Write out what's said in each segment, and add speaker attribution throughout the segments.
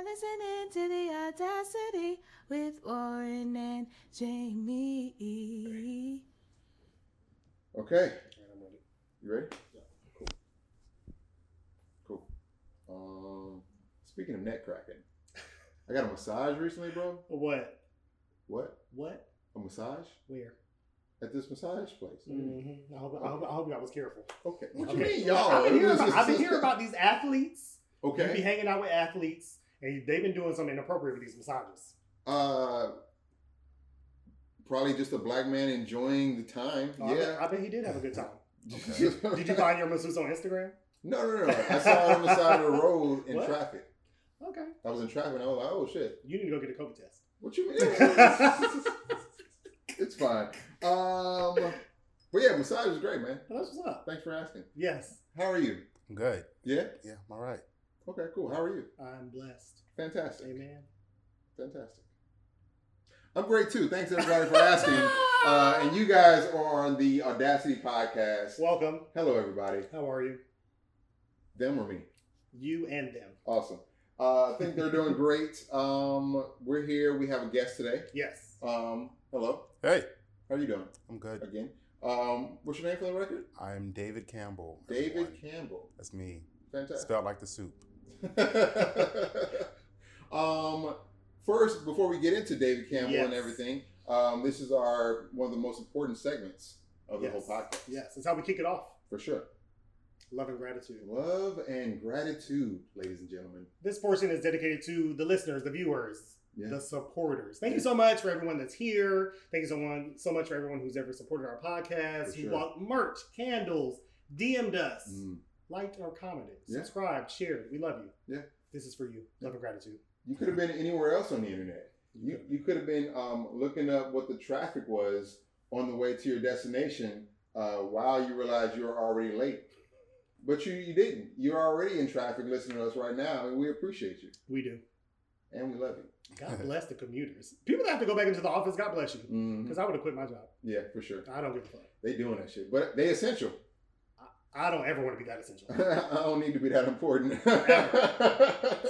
Speaker 1: are listening to the Audacity with Warren and Jamie.
Speaker 2: Okay. You ready?
Speaker 3: Yeah.
Speaker 2: Cool. Cool. Um, speaking of neck cracking, I got a massage recently, bro.
Speaker 3: What?
Speaker 2: What?
Speaker 3: What?
Speaker 2: A massage
Speaker 3: Where?
Speaker 2: at this massage place.
Speaker 3: Mm-hmm. I, hope, I, hope, I hope y'all was careful.
Speaker 2: Okay. What
Speaker 3: Okay.
Speaker 2: you mean, y'all?
Speaker 3: I've been, hearing about, I've been hearing about these athletes. Okay. You be hanging out with athletes, and they've been doing something inappropriate with these massages.
Speaker 2: Uh, probably just a black man enjoying the time.
Speaker 3: Oh, I, bet,
Speaker 2: yeah.
Speaker 3: I bet he did have a good time.
Speaker 2: Did
Speaker 3: Did you find your masseuse on Instagram?
Speaker 2: No, no, no. I saw it on the side of the road in
Speaker 3: What?
Speaker 2: traffic.
Speaker 3: Okay.
Speaker 2: I was in traffic and I was like, oh shit.
Speaker 3: You need to go get a COVID test.
Speaker 2: What you mean? it's fine. Um, but yeah, massage is great, man.
Speaker 3: Well, that's what's up.
Speaker 2: Thanks for asking.
Speaker 3: Yes,
Speaker 2: How are you?
Speaker 4: I'm good.
Speaker 2: Yeah.
Speaker 4: Yeah, I'm all right.
Speaker 2: Okay. Cool. How are you?
Speaker 3: I'm blessed.
Speaker 2: Fantastic.
Speaker 3: Amen.
Speaker 2: Fantastic. I'm great too. Thanks everybody for asking. Uh, and you guys are on the Audacity podcast.
Speaker 3: Welcome.
Speaker 2: Hello, everybody.
Speaker 3: How are you?
Speaker 2: Them or me?
Speaker 3: You and them.
Speaker 2: Awesome. Uh, I think they're doing great. Um, we're here. We have a guest today.
Speaker 3: Yes.
Speaker 2: Um, hello.
Speaker 4: Hey,
Speaker 2: How are you doing?
Speaker 4: I'm good.
Speaker 2: Again. Um, what's your name for the record?
Speaker 4: I'm David Campbell.
Speaker 2: David
Speaker 4: everyone.
Speaker 2: Campbell.
Speaker 4: That's me.
Speaker 2: Fantastic.
Speaker 4: Spelled like the soup.
Speaker 2: um, first, before we get into David Campbell and everything, um, this is our one of the most important segments of the
Speaker 3: yes.
Speaker 2: whole podcast.
Speaker 3: Yes. That's how we kick it off.
Speaker 2: for sure.
Speaker 3: Love and gratitude.
Speaker 2: Love and gratitude, ladies and gentlemen.
Speaker 3: This portion is dedicated to the listeners, the viewers,
Speaker 2: Yeah.
Speaker 3: the supporters. Thank you so much for everyone that's here. Thank you so one so much for everyone who's ever supported our podcast,
Speaker 2: For
Speaker 3: who
Speaker 2: sure.
Speaker 3: bought merch, candles, DM'd us,
Speaker 2: Mm.
Speaker 3: Liked or commented,
Speaker 2: Yeah.
Speaker 3: subscribed, shared. We love you.
Speaker 2: Yeah.
Speaker 3: This is for you. Love and gratitude.
Speaker 2: You could have been anywhere else on the internet. You you could have been um, looking up what the traffic was on the way to your destination uh, while you realized you were already late. But you, you didn't. You're already in traffic listening to us right now, and we appreciate you
Speaker 3: we do.
Speaker 2: and we love you.
Speaker 3: God bless the commuters. People that have to go back into the office, God bless you. Because I would have quit my job.
Speaker 2: Yeah, for sure.
Speaker 3: I don't give a fuck.
Speaker 2: They doing that shit, but they essential.
Speaker 3: I don't ever want to be that essential.
Speaker 2: I don't need to be that important.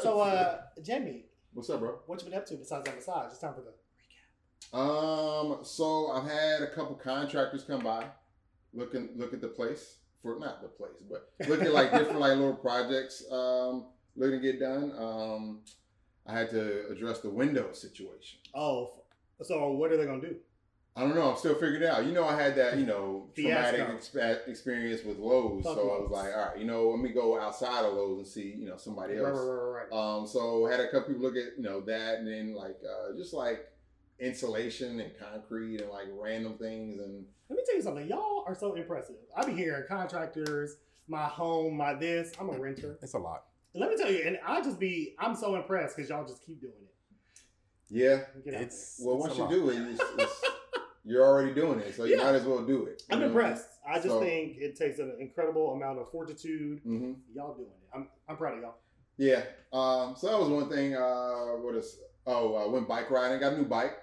Speaker 3: so, uh, Jamie,
Speaker 2: what's up, bro?
Speaker 3: what you been up to besides that massage? It's time for the recap.
Speaker 2: Um, so I've had a couple contractors come by, looking look at the place for not the place, but looking at like different like little projects um looking to get done. Um, I had to address the window situation.
Speaker 3: Oh, so what are they gonna do?
Speaker 2: I don't know. I'm still figuring it out. You know, I had that you know traumatic
Speaker 3: Fiasco.
Speaker 2: expe- experience with Lowe's,
Speaker 3: Fuck
Speaker 2: so I was like, all right, you know, let me go outside of Lowe's and see you know somebody else.
Speaker 3: right, right, right.
Speaker 2: Um, so I had a couple people look at you know that, and then like uh, just like insulation and concrete and like random things, and
Speaker 3: Let me tell you something. Y'all are so impressive. I be hearing contractors, my home, my this. I'm a renter.
Speaker 4: It's a lot.
Speaker 3: And let me tell you, and I just be, I'm so impressed because y'all just keep doing it.
Speaker 2: yeah.
Speaker 3: Get out
Speaker 4: It's
Speaker 2: Well,
Speaker 4: it's
Speaker 2: once you
Speaker 4: lot.
Speaker 2: do it, it's, it's, you're already doing it, so you
Speaker 3: Yeah.
Speaker 2: might as well do it.
Speaker 3: I'm impressed. I just
Speaker 2: So-
Speaker 3: think it takes an incredible amount of fortitude.
Speaker 2: hmm
Speaker 3: Y'all doing it. I'm, I'm proud of y'all.
Speaker 2: Yeah. Um, so that was one thing. Uh, what is? Oh, I went bike riding. Got a new bike.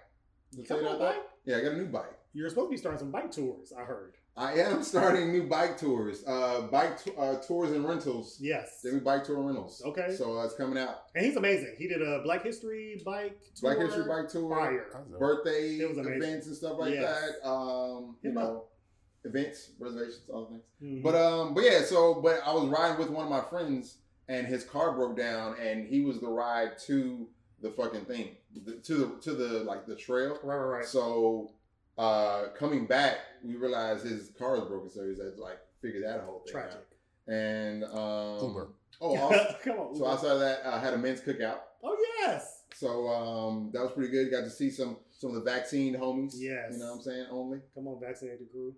Speaker 2: Did
Speaker 3: Come
Speaker 2: you
Speaker 3: on,
Speaker 2: about
Speaker 3: bike.
Speaker 2: Yeah, I got a new bike.
Speaker 3: You're supposed to be starting some bike tours. I heard.
Speaker 2: I am starting new bike tours. Uh, bike t- uh, tours and rentals.
Speaker 3: Yes.
Speaker 2: Demi Bike Tour and Rentals.
Speaker 3: Okay.
Speaker 2: So uh, it's coming out.
Speaker 3: And he's amazing. He did a Black History bike tour.
Speaker 2: Black History Bike Tour.
Speaker 3: Fire.
Speaker 4: That's dope.
Speaker 2: birthday
Speaker 3: It was amazing.
Speaker 2: events and stuff like
Speaker 3: Yes.
Speaker 2: that. Um, you
Speaker 3: Hit 'em
Speaker 2: know, events, reservations, all things.
Speaker 3: Mhm.
Speaker 2: But um, but yeah. So, but I was riding with one of my friends, and his car broke down, and he was the ride to the fucking thing, the, to the to the like the trail.
Speaker 3: right, right, right.
Speaker 2: So, uh, coming back, we realized his car was broken, so he had to like figure that whole thing
Speaker 3: Tragic.
Speaker 2: out. And um,
Speaker 4: Uber.
Speaker 2: Oh, also,
Speaker 3: Come on.
Speaker 2: so
Speaker 3: Uber.
Speaker 2: outside of that, I had a men's cookout.
Speaker 3: oh yes.
Speaker 2: So um, that was pretty good. Got to see some some of the vaccine homies.
Speaker 3: Yes.
Speaker 2: You know what I'm saying? Only
Speaker 3: Come on, vaccinate the crew.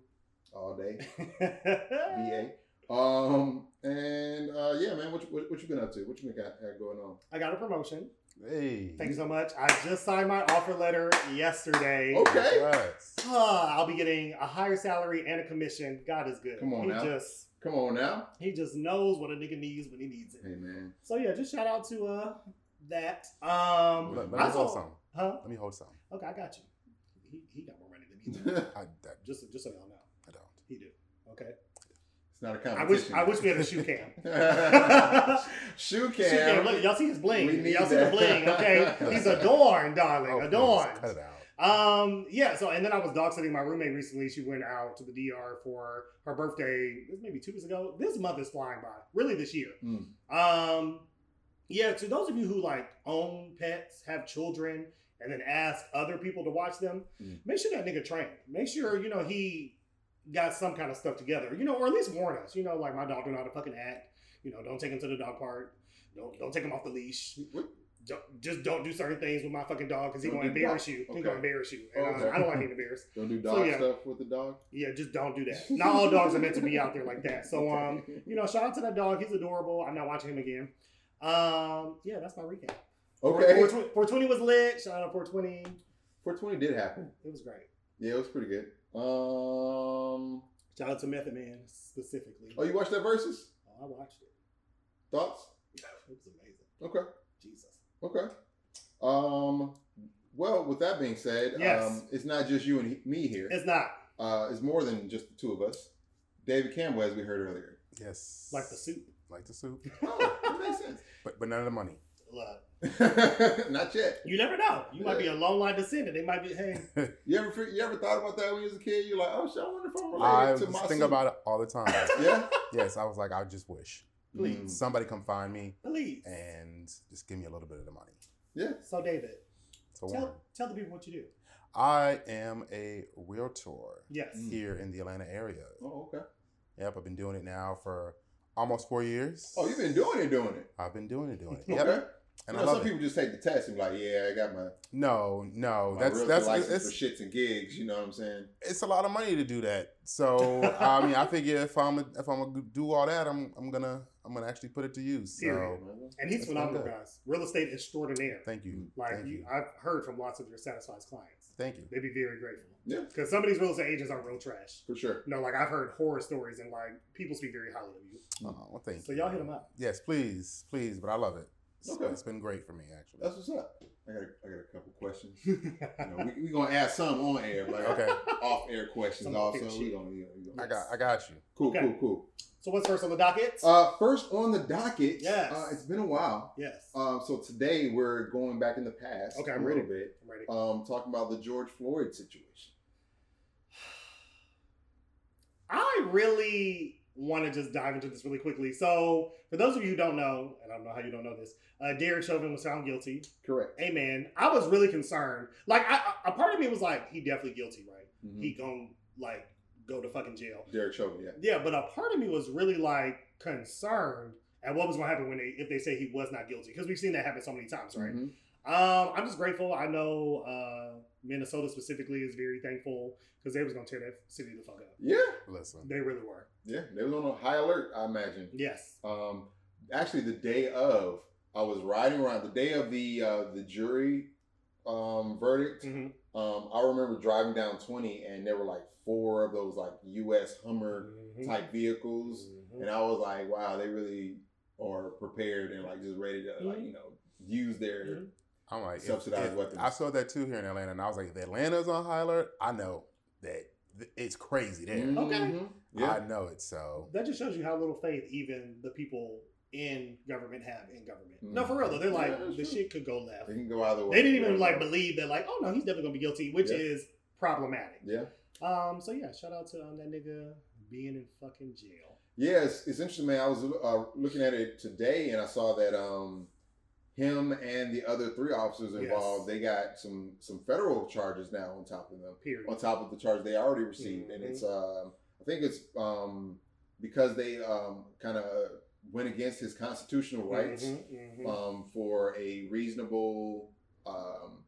Speaker 2: all day. VA. Um and uh yeah, man, what you, what, what you been up to? What you been got, got going on?
Speaker 3: I got a promotion.
Speaker 4: Hey.
Speaker 3: Thank you so much. I just signed my offer letter yesterday.
Speaker 2: Okay.
Speaker 4: Congrats.
Speaker 3: Ah, I'll be getting a higher salary and a commission. God is good.
Speaker 2: Come on
Speaker 3: he
Speaker 2: now.
Speaker 3: just
Speaker 2: Come on now.
Speaker 3: he just knows what a nigga needs when he needs it.
Speaker 2: Hey man.
Speaker 3: So yeah, just shout out to uh that. Um
Speaker 4: Let, let
Speaker 3: I
Speaker 4: me
Speaker 3: saw-
Speaker 4: hold some.
Speaker 3: Huh?
Speaker 4: Let me hold something.
Speaker 3: Okay, I got you. He, he got more money than me. too.
Speaker 4: I, that,
Speaker 3: just just so y'all know.
Speaker 4: I don't.
Speaker 3: He do. Okay.
Speaker 2: It's not a
Speaker 3: I
Speaker 2: competition.
Speaker 3: wish I wish we had a shoe cam.
Speaker 2: Shoe cam.
Speaker 3: Shoe cam. Look, y'all see his bling.
Speaker 2: We need
Speaker 3: Y'all see
Speaker 2: that.
Speaker 3: the bling. Okay, he's adorned, darling,
Speaker 4: Oh, please,
Speaker 3: adorned.
Speaker 4: Cut it out.
Speaker 3: Um, yeah. So, and then I was dog sitting my roommate recently. She went out to the DR for her birthday. Maybe two weeks ago. This month is flying by. Really, this year.
Speaker 2: Mm.
Speaker 3: Um, yeah. To those of you who like own pets, have children, and then ask other people to watch them,
Speaker 2: Mm.
Speaker 3: make sure that nigga trained. Make sure you know he got some kind of stuff together. You know, or at least warn us. You know, like my dog don't know how to fucking act. You know, don't take him to the dog park. Don't don't take him off the leash. Don't, just don't do certain things with my fucking dog because he's gonna embarrass
Speaker 2: dog-
Speaker 3: you. He's
Speaker 2: okay.
Speaker 3: gonna embarrass you. And
Speaker 2: Okay.
Speaker 3: uh, I don't like being embarrassed.
Speaker 2: Don't do
Speaker 3: So,
Speaker 2: dog
Speaker 3: yeah.
Speaker 2: stuff with the dog.
Speaker 3: Yeah, just don't do that. Not all dogs are meant to be out there like that. So um, you know, shout out to that dog. He's adorable. I'm not watching him again. Um, yeah, that's my recap.
Speaker 2: Okay.
Speaker 3: 420, 420 was lit. Shout out 420.
Speaker 2: 420 did happen.
Speaker 3: It was great.
Speaker 2: Yeah, it was pretty good. Um.
Speaker 3: Shout out to Method Man specifically.
Speaker 2: Oh, you watched that Verzuz?
Speaker 3: Oh, I watched it.
Speaker 2: Thoughts?
Speaker 3: It was amazing.
Speaker 2: Okay.
Speaker 3: Jesus.
Speaker 2: Okay. Um. Well, with that being said,
Speaker 3: Yes.
Speaker 2: um, it's not just you and he, me here.
Speaker 3: It's not
Speaker 2: Uh, it's more than just the two of us. David Campbell, as we heard earlier.
Speaker 4: Yes.
Speaker 3: like the soup.
Speaker 4: Like the soup.
Speaker 2: Oh, that makes sense.
Speaker 4: But but none of the money.
Speaker 3: Look,
Speaker 2: not yet.
Speaker 3: you never know. You might be a long line descendant. They might be, hey,
Speaker 2: You ever you ever thought about that when you was a kid? You're like, oh shit, I wonder if I'm
Speaker 4: I
Speaker 2: related to my
Speaker 4: think about it all the time.
Speaker 2: Yeah.
Speaker 4: yes, I was like, I just wish
Speaker 3: Please.
Speaker 2: Mm.
Speaker 4: somebody come find me
Speaker 3: please.
Speaker 4: and just give me a little bit of the money.
Speaker 2: Yeah.
Speaker 3: So, David,
Speaker 4: So Warren,
Speaker 3: tell, tell the people what you do.
Speaker 4: I am a realtor
Speaker 3: Yes.
Speaker 2: Mm.
Speaker 4: here in the Atlanta area.
Speaker 2: Oh, okay.
Speaker 4: Yep, I've been doing it now for almost four years.
Speaker 2: Oh, you've been doing it, doing it.
Speaker 4: I've been doing it, doing it.
Speaker 2: Okay.
Speaker 4: Yep. And
Speaker 2: you
Speaker 4: I
Speaker 2: know,
Speaker 4: love
Speaker 2: some
Speaker 4: it.
Speaker 2: people just take the test and be like, yeah, I got my,
Speaker 4: No, no,
Speaker 2: my
Speaker 4: that's
Speaker 2: realtor
Speaker 4: that's
Speaker 2: license
Speaker 4: it's,
Speaker 2: for shits and gigs. You know what I'm saying?
Speaker 4: it's a lot of money to do that. So I mean, I figure if I'm if I'm gonna do all that, I'm I'm gonna I'm gonna actually put it to use. So
Speaker 3: Period. And he's
Speaker 4: That's
Speaker 3: phenomenal, guys. Real estate extraordinaire.
Speaker 4: thank you,
Speaker 3: Like
Speaker 4: thank
Speaker 3: you,
Speaker 4: you,
Speaker 3: I've heard from lots of your satisfied clients.
Speaker 4: thank you.
Speaker 3: They'd be very grateful.
Speaker 2: Yeah.
Speaker 3: Because some of these real estate agents are real trash.
Speaker 2: For sure.
Speaker 3: You know, like I've heard horror stories and like people speak very highly of you.
Speaker 4: Oh, well, thank
Speaker 3: So
Speaker 4: you.
Speaker 3: y'all hit them up.
Speaker 4: Yes, please, please. But I love it. It's,
Speaker 2: Okay.
Speaker 4: it's been great for me actually.
Speaker 2: That's what's up. I got a, I got a couple questions. You know, we we gonna ask some on air, but
Speaker 4: Okay,
Speaker 2: off air questions
Speaker 3: Some
Speaker 2: also. We gonna, we gonna,
Speaker 4: I got I got you.
Speaker 2: Cool,
Speaker 3: Okay.
Speaker 2: cool, cool.
Speaker 3: so what's first on the docket?
Speaker 2: Uh, first on the docket.
Speaker 3: Yes.
Speaker 2: Uh, it's been a while.
Speaker 3: yes.
Speaker 2: Um, so today we're going back in the past.
Speaker 3: Okay,
Speaker 2: a
Speaker 3: I'm
Speaker 2: little
Speaker 3: ready.
Speaker 2: bit.
Speaker 3: I'm ready.
Speaker 2: Um, talking about the George Floyd situation.
Speaker 3: I really want to just dive into this really quickly. So, for those of you who don't know, and I don't know how you don't know this, uh, Derek Chauvin was found guilty.
Speaker 2: Correct.
Speaker 3: Amen. I was really concerned. Like, I, I- a part of me was like, he definitely guilty, right?
Speaker 2: Mhm.
Speaker 3: He gon' like go to fucking jail.
Speaker 2: Derek Chauvin, yeah.
Speaker 3: Yeah, but a part of me was really like concerned at what was going to happen when they if they say he was not guilty because we've seen that happen so many times, right?
Speaker 2: Mhm.
Speaker 3: Um, I'm just grateful. I know uh, Minnesota specifically is very thankful because they was gonna tear that city the fuck up.
Speaker 2: Yeah,
Speaker 4: Listen,
Speaker 3: They really were.
Speaker 2: yeah. They was on a high alert, I imagine.
Speaker 3: Yes.
Speaker 2: Um, actually, the day of, I was riding around. The day of the uh, the jury um, verdict,
Speaker 3: hmm
Speaker 2: um, I remember driving down 20, and there were like four of those like U.S. Hummer type vehicles,
Speaker 3: Mhm.
Speaker 2: and I was like, wow, they really are prepared and like just ready to like
Speaker 3: Mhm.
Speaker 2: you know use their
Speaker 3: Mhm.
Speaker 4: I'm like
Speaker 2: Subsidized
Speaker 4: if-
Speaker 2: weapons.
Speaker 4: I saw that too here in Atlanta, and I was like, if Atlanta's on high alert, I know that it's crazy there.
Speaker 3: Okay.
Speaker 2: Mhm. Yeah.
Speaker 4: I know it. So
Speaker 3: That just shows you how little faith even the people in government have in government. No,
Speaker 2: Mhm.
Speaker 3: for real though, they're like
Speaker 2: Yeah,
Speaker 3: the
Speaker 2: true.
Speaker 3: shit could go left.
Speaker 2: They can go either way.
Speaker 3: They didn't even like believe that like, oh no, he's definitely gonna be guilty, which
Speaker 2: Yeah.
Speaker 3: is problematic.
Speaker 2: Yeah.
Speaker 3: Um. So yeah, shout out to um, that nigga being in fucking jail.
Speaker 2: Yeah, it's, it's interesting, man. I was uh, looking at it today, and I saw that um, him and the other three officers involved,
Speaker 3: Yes.
Speaker 2: they got some some federal charges now on top of them,
Speaker 3: Period.
Speaker 2: on top of the charge they already received, and
Speaker 3: Mhm.
Speaker 2: it's um, I think it's um, because they um, kind of went against his constitutional rights
Speaker 3: Mhm, mhm.
Speaker 2: um, for a reasonable um,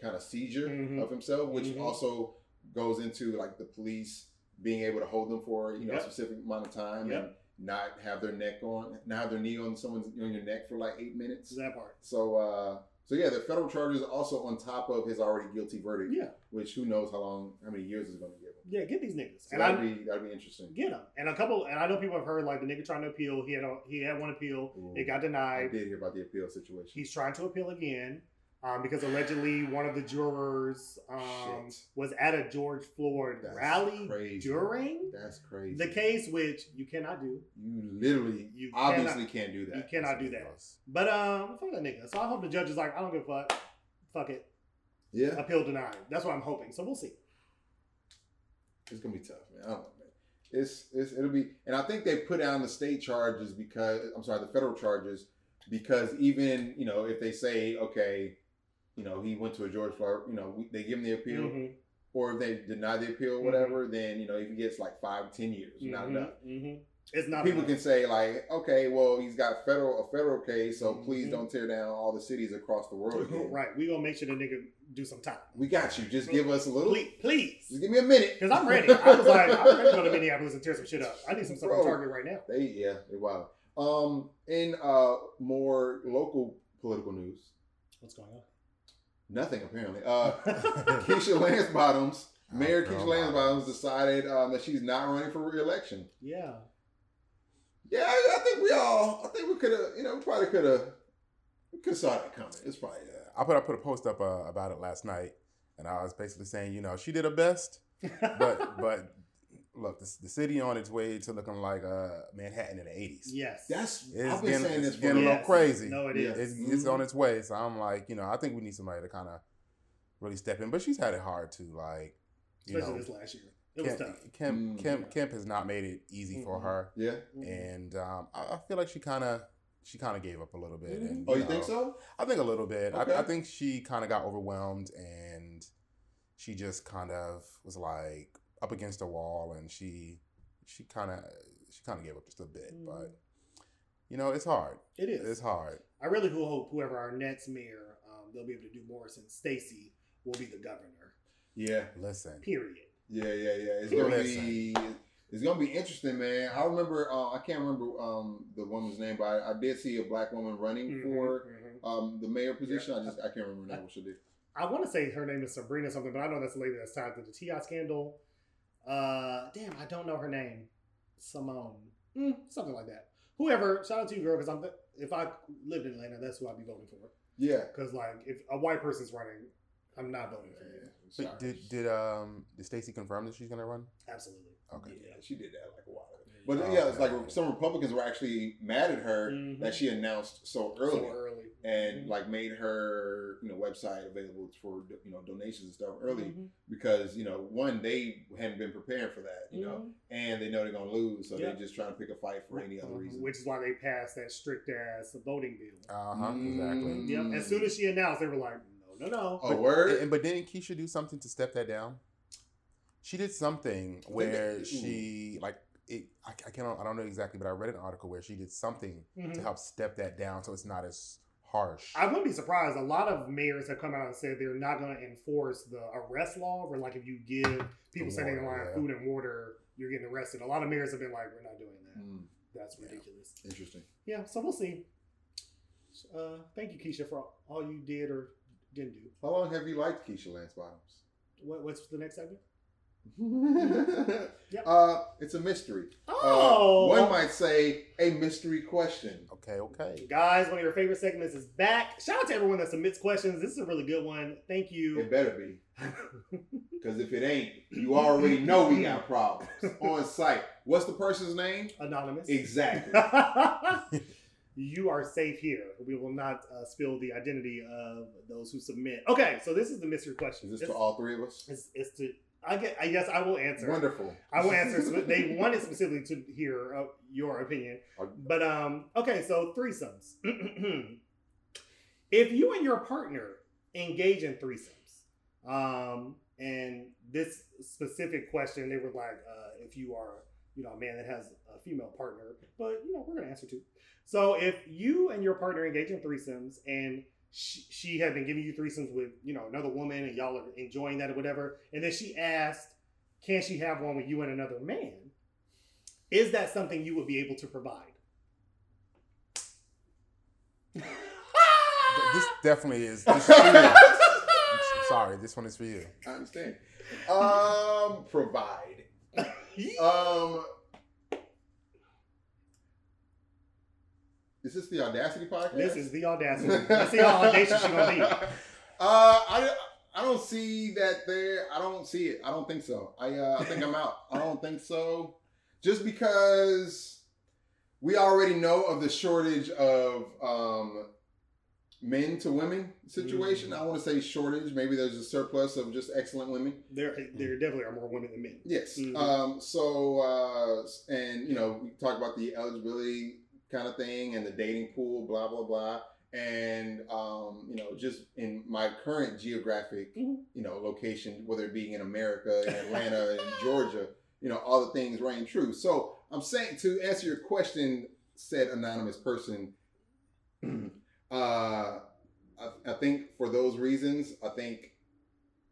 Speaker 2: kind of seizure
Speaker 3: Mhm.
Speaker 2: of himself, which
Speaker 3: Mhm.
Speaker 2: also goes into like the police being able to hold them for you know
Speaker 3: Yep.
Speaker 2: a specific amount of time
Speaker 3: Yep.
Speaker 2: Not have their neck on, not have their knee on someone's on your neck for like eight minutes.
Speaker 3: that part.
Speaker 2: So, uh, so yeah, the federal charges also on top of his already guilty verdict,
Speaker 3: Yeah,
Speaker 2: which who knows how long, how many years is going to give him.
Speaker 3: yeah. Get these niggas.
Speaker 2: So
Speaker 3: and
Speaker 2: that'd
Speaker 3: I
Speaker 2: be that'd be interesting.
Speaker 3: get them. And a couple. And I know people have heard like the nigga trying to appeal. He had a, he had one appeal.
Speaker 2: Ooh,
Speaker 3: It got denied.
Speaker 2: I did hear about the appeal situation.
Speaker 3: He's trying to appeal again. Um, because allegedly one of the jurors um, was at a George Floyd
Speaker 2: That's
Speaker 3: rally
Speaker 2: crazy.
Speaker 3: during
Speaker 2: That's crazy.
Speaker 3: the case, which you cannot do.
Speaker 2: You literally,
Speaker 3: You
Speaker 2: obviously can't do that.
Speaker 3: You cannot do that. But um, fuck that nigga. So I hope the judge is like, I don't give a fuck. Fuck it.
Speaker 2: Yeah,
Speaker 3: Appeal denied. That's what I'm hoping. So we'll see.
Speaker 2: it's gonna be tough, man. I don't know, man. It's, it's it'll be, and I think they put down the state charges because I'm sorry, the federal charges because even you know if they say okay, you know he went to a George Floyd, you know we, they give him the appeal,
Speaker 3: Mhm.
Speaker 2: or if they deny the appeal, whatever, then you know if he gets like five, ten years, not
Speaker 3: Mhm.
Speaker 2: enough.
Speaker 3: Mhm. It's not
Speaker 2: People
Speaker 3: enough.
Speaker 2: can say like, okay, well he's got federal a federal case, so please don't tear down all the cities across the world. Again.
Speaker 3: right. We gonna make sure the nigga do some time.
Speaker 2: We got you. Just give us a little.
Speaker 3: Please, please.
Speaker 2: Just give me a minute.
Speaker 3: Because I'm ready. I was like, I'm ready to go to Minneapolis and tear some shit up. I need some stuff on Target right now.
Speaker 2: They yeah, wild. Um, in uh more local political news,
Speaker 3: What's going on?
Speaker 2: Nothing apparently. Uh, Keisha Lance Bottoms, Mayor
Speaker 4: Oh, girl,
Speaker 2: Keisha Lance
Speaker 4: Bottoms.
Speaker 2: Bottoms decided um, that she's not running for re-election.
Speaker 3: yeah.
Speaker 2: Yeah, I, I think we all. I think we could have. You know, we probably could have. We could have saw that coming. It's probably. Uh,
Speaker 4: I put I put a post up uh, about it last night, and I was basically saying, you know, she did her best, but but look, the, the city on its way to looking like uh, Manhattan in the eighties.
Speaker 3: yes.
Speaker 2: that's.
Speaker 4: It's
Speaker 2: I've been
Speaker 4: getting,
Speaker 2: saying
Speaker 4: it's
Speaker 2: this for
Speaker 4: getting a little crazy.
Speaker 3: No, it
Speaker 2: Yeah.
Speaker 3: is.
Speaker 4: It's, it's
Speaker 2: Mhm.
Speaker 4: on its way. So I'm like, you know, I think we need somebody to kind of really step in. But she's had it hard too. Like, you
Speaker 3: Especially
Speaker 4: know,
Speaker 3: this last year. It was
Speaker 4: Kemp,
Speaker 3: tough.
Speaker 4: Kemp,
Speaker 2: Mm.
Speaker 4: Kemp, Kemp has not made it easy for
Speaker 3: Mhm.
Speaker 4: her,
Speaker 2: Yeah.
Speaker 4: and um, I, I feel like she kind of she kind of gave up a little bit.
Speaker 3: Mhm.
Speaker 4: And,
Speaker 2: Oh, you
Speaker 4: know,
Speaker 2: think so?
Speaker 4: I think a little bit.
Speaker 2: Okay.
Speaker 4: I, I think she kind of got overwhelmed and she just kind of was like up against a wall, and she she kind of she kind of gave up just a bit.
Speaker 3: Mhm.
Speaker 4: But you know, it's hard.
Speaker 3: It is.
Speaker 4: It's hard.
Speaker 3: I really do hope whoever our next mayor, um, they'll be able to do more since Stacey will be the governor.
Speaker 2: Yeah.
Speaker 4: Listen,
Speaker 3: Period.
Speaker 2: Yeah, yeah, yeah. It's
Speaker 4: Listen.
Speaker 2: gonna be it's gonna be interesting, man. I remember uh, I can't remember um, the woman's name, but I, I did see a black woman running
Speaker 3: Mhm,
Speaker 2: for
Speaker 3: mhm.
Speaker 2: um, the mayor position.
Speaker 3: Yeah.
Speaker 2: I just I can't remember now what she did.
Speaker 3: I want to say her name is Sabrina something, but I know that's the lady that's tied to the T.I. scandal. Uh, damn, I don't know her name. Simone, mm, something like that. Whoever, shout out to you, girl, because I'm if I lived in Atlanta, that's who I'd be voting for.
Speaker 2: Yeah.
Speaker 3: Because like, if a white person's running, I'm not voting for you.
Speaker 2: Sorry.
Speaker 4: But did did um did Stacey confirm that she's gonna run?
Speaker 3: Absolutely.
Speaker 4: Okay.
Speaker 2: Yeah, she did that like a while ago. But
Speaker 4: Oh,
Speaker 2: yeah, it's like some Republicans were actually mad at her
Speaker 3: Mhm.
Speaker 2: that she announced so early.
Speaker 3: So early.
Speaker 2: And like made her you know website available for you know donations and stuff early
Speaker 3: Mhm.
Speaker 2: because you know one they hadn't been preparing for that you know
Speaker 3: Mhm.
Speaker 2: and they know they're gonna lose so
Speaker 3: Yeah.
Speaker 2: they're just trying to pick a fight for any other
Speaker 3: Mhm.
Speaker 2: reason.
Speaker 3: Which is why they passed that strict ass voting bill.
Speaker 4: Uh huh.
Speaker 2: Mm.
Speaker 4: Exactly.
Speaker 3: Yep. As soon as she announced, they were like, no, no, no.
Speaker 2: Oh
Speaker 4: But,
Speaker 2: word!
Speaker 4: and- but didn't Keisha do something to step that down? She did something where
Speaker 2: ooh.
Speaker 4: she like it. I, I can't. I don't know exactly, but I read an article where she did something
Speaker 3: Mhm.
Speaker 4: to help step that down, so it's not as harsh.
Speaker 3: I wouldn't be surprised. A lot of mayors have come out and said they're not going to enforce the arrest law, where like if you give people
Speaker 4: The
Speaker 3: standing in
Speaker 4: water,
Speaker 3: line
Speaker 4: yeah.
Speaker 3: food and water, you're getting arrested. A lot of mayors have been like, we're not doing that.
Speaker 2: Mm,
Speaker 3: That's
Speaker 4: Yeah.
Speaker 3: ridiculous.
Speaker 2: interesting.
Speaker 3: Yeah, so we'll see. Uh, thank you, Keisha, for all you did or didn't do.
Speaker 2: How long have you liked Keisha Lance Bottoms?
Speaker 3: What, what's the next segment? Yep.
Speaker 2: uh, it's a mystery.
Speaker 3: Oh,
Speaker 2: Uh, one might say a mystery question.
Speaker 4: Okay. Okay.
Speaker 3: guys, one of your favorite segments is back. Shout out to everyone that submits questions. This is a really good one. Thank you.
Speaker 2: It better be. Because if it ain't, you already know we got problems on site. What's the person's name?
Speaker 3: Anonymous.
Speaker 2: Exactly.
Speaker 3: you are safe here. We will not uh, spill the identity of those who submit. Okay, so this is the mystery question.
Speaker 2: Is this
Speaker 3: It's,
Speaker 2: to all three of us?
Speaker 3: it's, it's to. I get. I guess I will answer.
Speaker 2: Wonderful.
Speaker 3: I will answer. they wanted specifically to hear uh, your opinion, but um. Okay, so threesomes. if you and your partner engage in threesomes, um, and this specific question, they were like, uh, if you are, you know, a man that has a female partner, but you know, we're gonna answer too. So if you and your partner engage in threesomes and she, she had been giving you threesomes with, you know, another woman and y'all are enjoying that or whatever, and then she asked, can she have one with you and another man? Is that something you would be able to provide?
Speaker 4: This definitely is. This is for you. I'm sorry, this one is for you.
Speaker 2: I understand. Um, provide. Um, is this the Audacity podcast?
Speaker 3: This is the audacity. Let's see how audacious she's gonna
Speaker 2: Uh, I, I don't see that there. I don't see it. I don't think so. I uh, I think I'm out. I don't think so. Just because we already know of the shortage of um, men to women situation.
Speaker 3: Mhm.
Speaker 2: I want to say shortage. Maybe there's a surplus of just excellent women.
Speaker 3: There, there definitely are more women than men.
Speaker 2: Yes.
Speaker 3: Mhm.
Speaker 2: Um, so, uh, and you know, we talk about the eligibility kind of thing and the dating pool, blah blah blah, and um, you know, just in my current geographic,
Speaker 3: Mhm.
Speaker 2: you know, location, whether it be in America, in Atlanta, in Georgia, you know, all the things reign true. So, I'm saying to answer your question, said anonymous person. uh, I, I think for those reasons, I think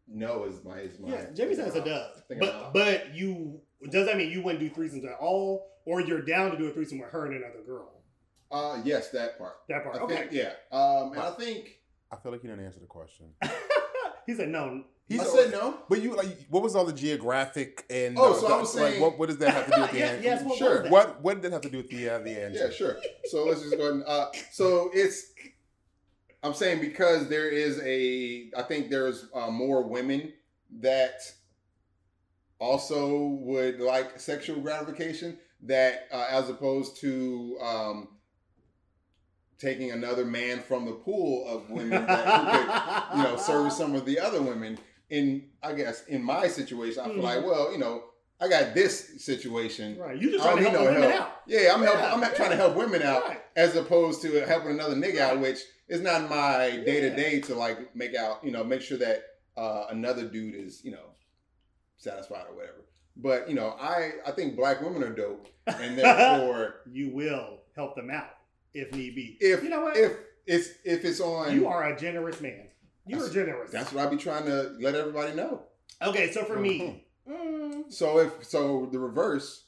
Speaker 2: no is my is my.
Speaker 3: Yeah, Jamie says it does. But but you does that mean you wouldn't do threesomes at all, or you're down to do a threesome with her and another girl?
Speaker 2: Uh, yes, that part.
Speaker 3: That part.
Speaker 2: I
Speaker 3: okay.
Speaker 2: think, yeah. Um, and I think
Speaker 4: I feel like you didn't answer the question.
Speaker 3: he said no.
Speaker 4: He
Speaker 2: I said no.
Speaker 4: But you like, what was all the geographic and?
Speaker 2: Oh,
Speaker 4: uh,
Speaker 2: so I
Speaker 4: the-
Speaker 2: was
Speaker 4: like,
Speaker 2: saying-
Speaker 4: what, what does that have to do with the
Speaker 3: Yeah,
Speaker 4: end?
Speaker 3: yes, what
Speaker 2: Sure.
Speaker 3: that?
Speaker 4: What what did that have to do with the uh, the end?
Speaker 2: Yeah, sure. So let's just go ahead and. Uh, so it's. I'm saying because there is a. I think there's uh, more women that also would like sexual gratification that uh, as opposed to um, taking another man from the pool of women that could you know service some of the other women in i guess in my situation i feel like
Speaker 3: Mhm.
Speaker 2: well you know i got this situation
Speaker 3: Right. You just trying to
Speaker 2: don't
Speaker 3: help
Speaker 2: no
Speaker 3: women
Speaker 2: help.
Speaker 3: out.
Speaker 2: yeah i'm helping i'm trying to help women out
Speaker 3: Right.
Speaker 2: as opposed to helping another nigga out which is not my day-to-day to like make out you know make sure that uh, another dude is you know satisfied or whatever but you know i i think black women are dope and therefore
Speaker 3: you will help them out if need be.
Speaker 2: if
Speaker 3: you know what,
Speaker 2: if it's if it's on
Speaker 3: you are a generous man. You are generous.
Speaker 2: That's what I be trying to let everybody know.
Speaker 3: okay. So for me, mm,
Speaker 2: So if so, the reverse,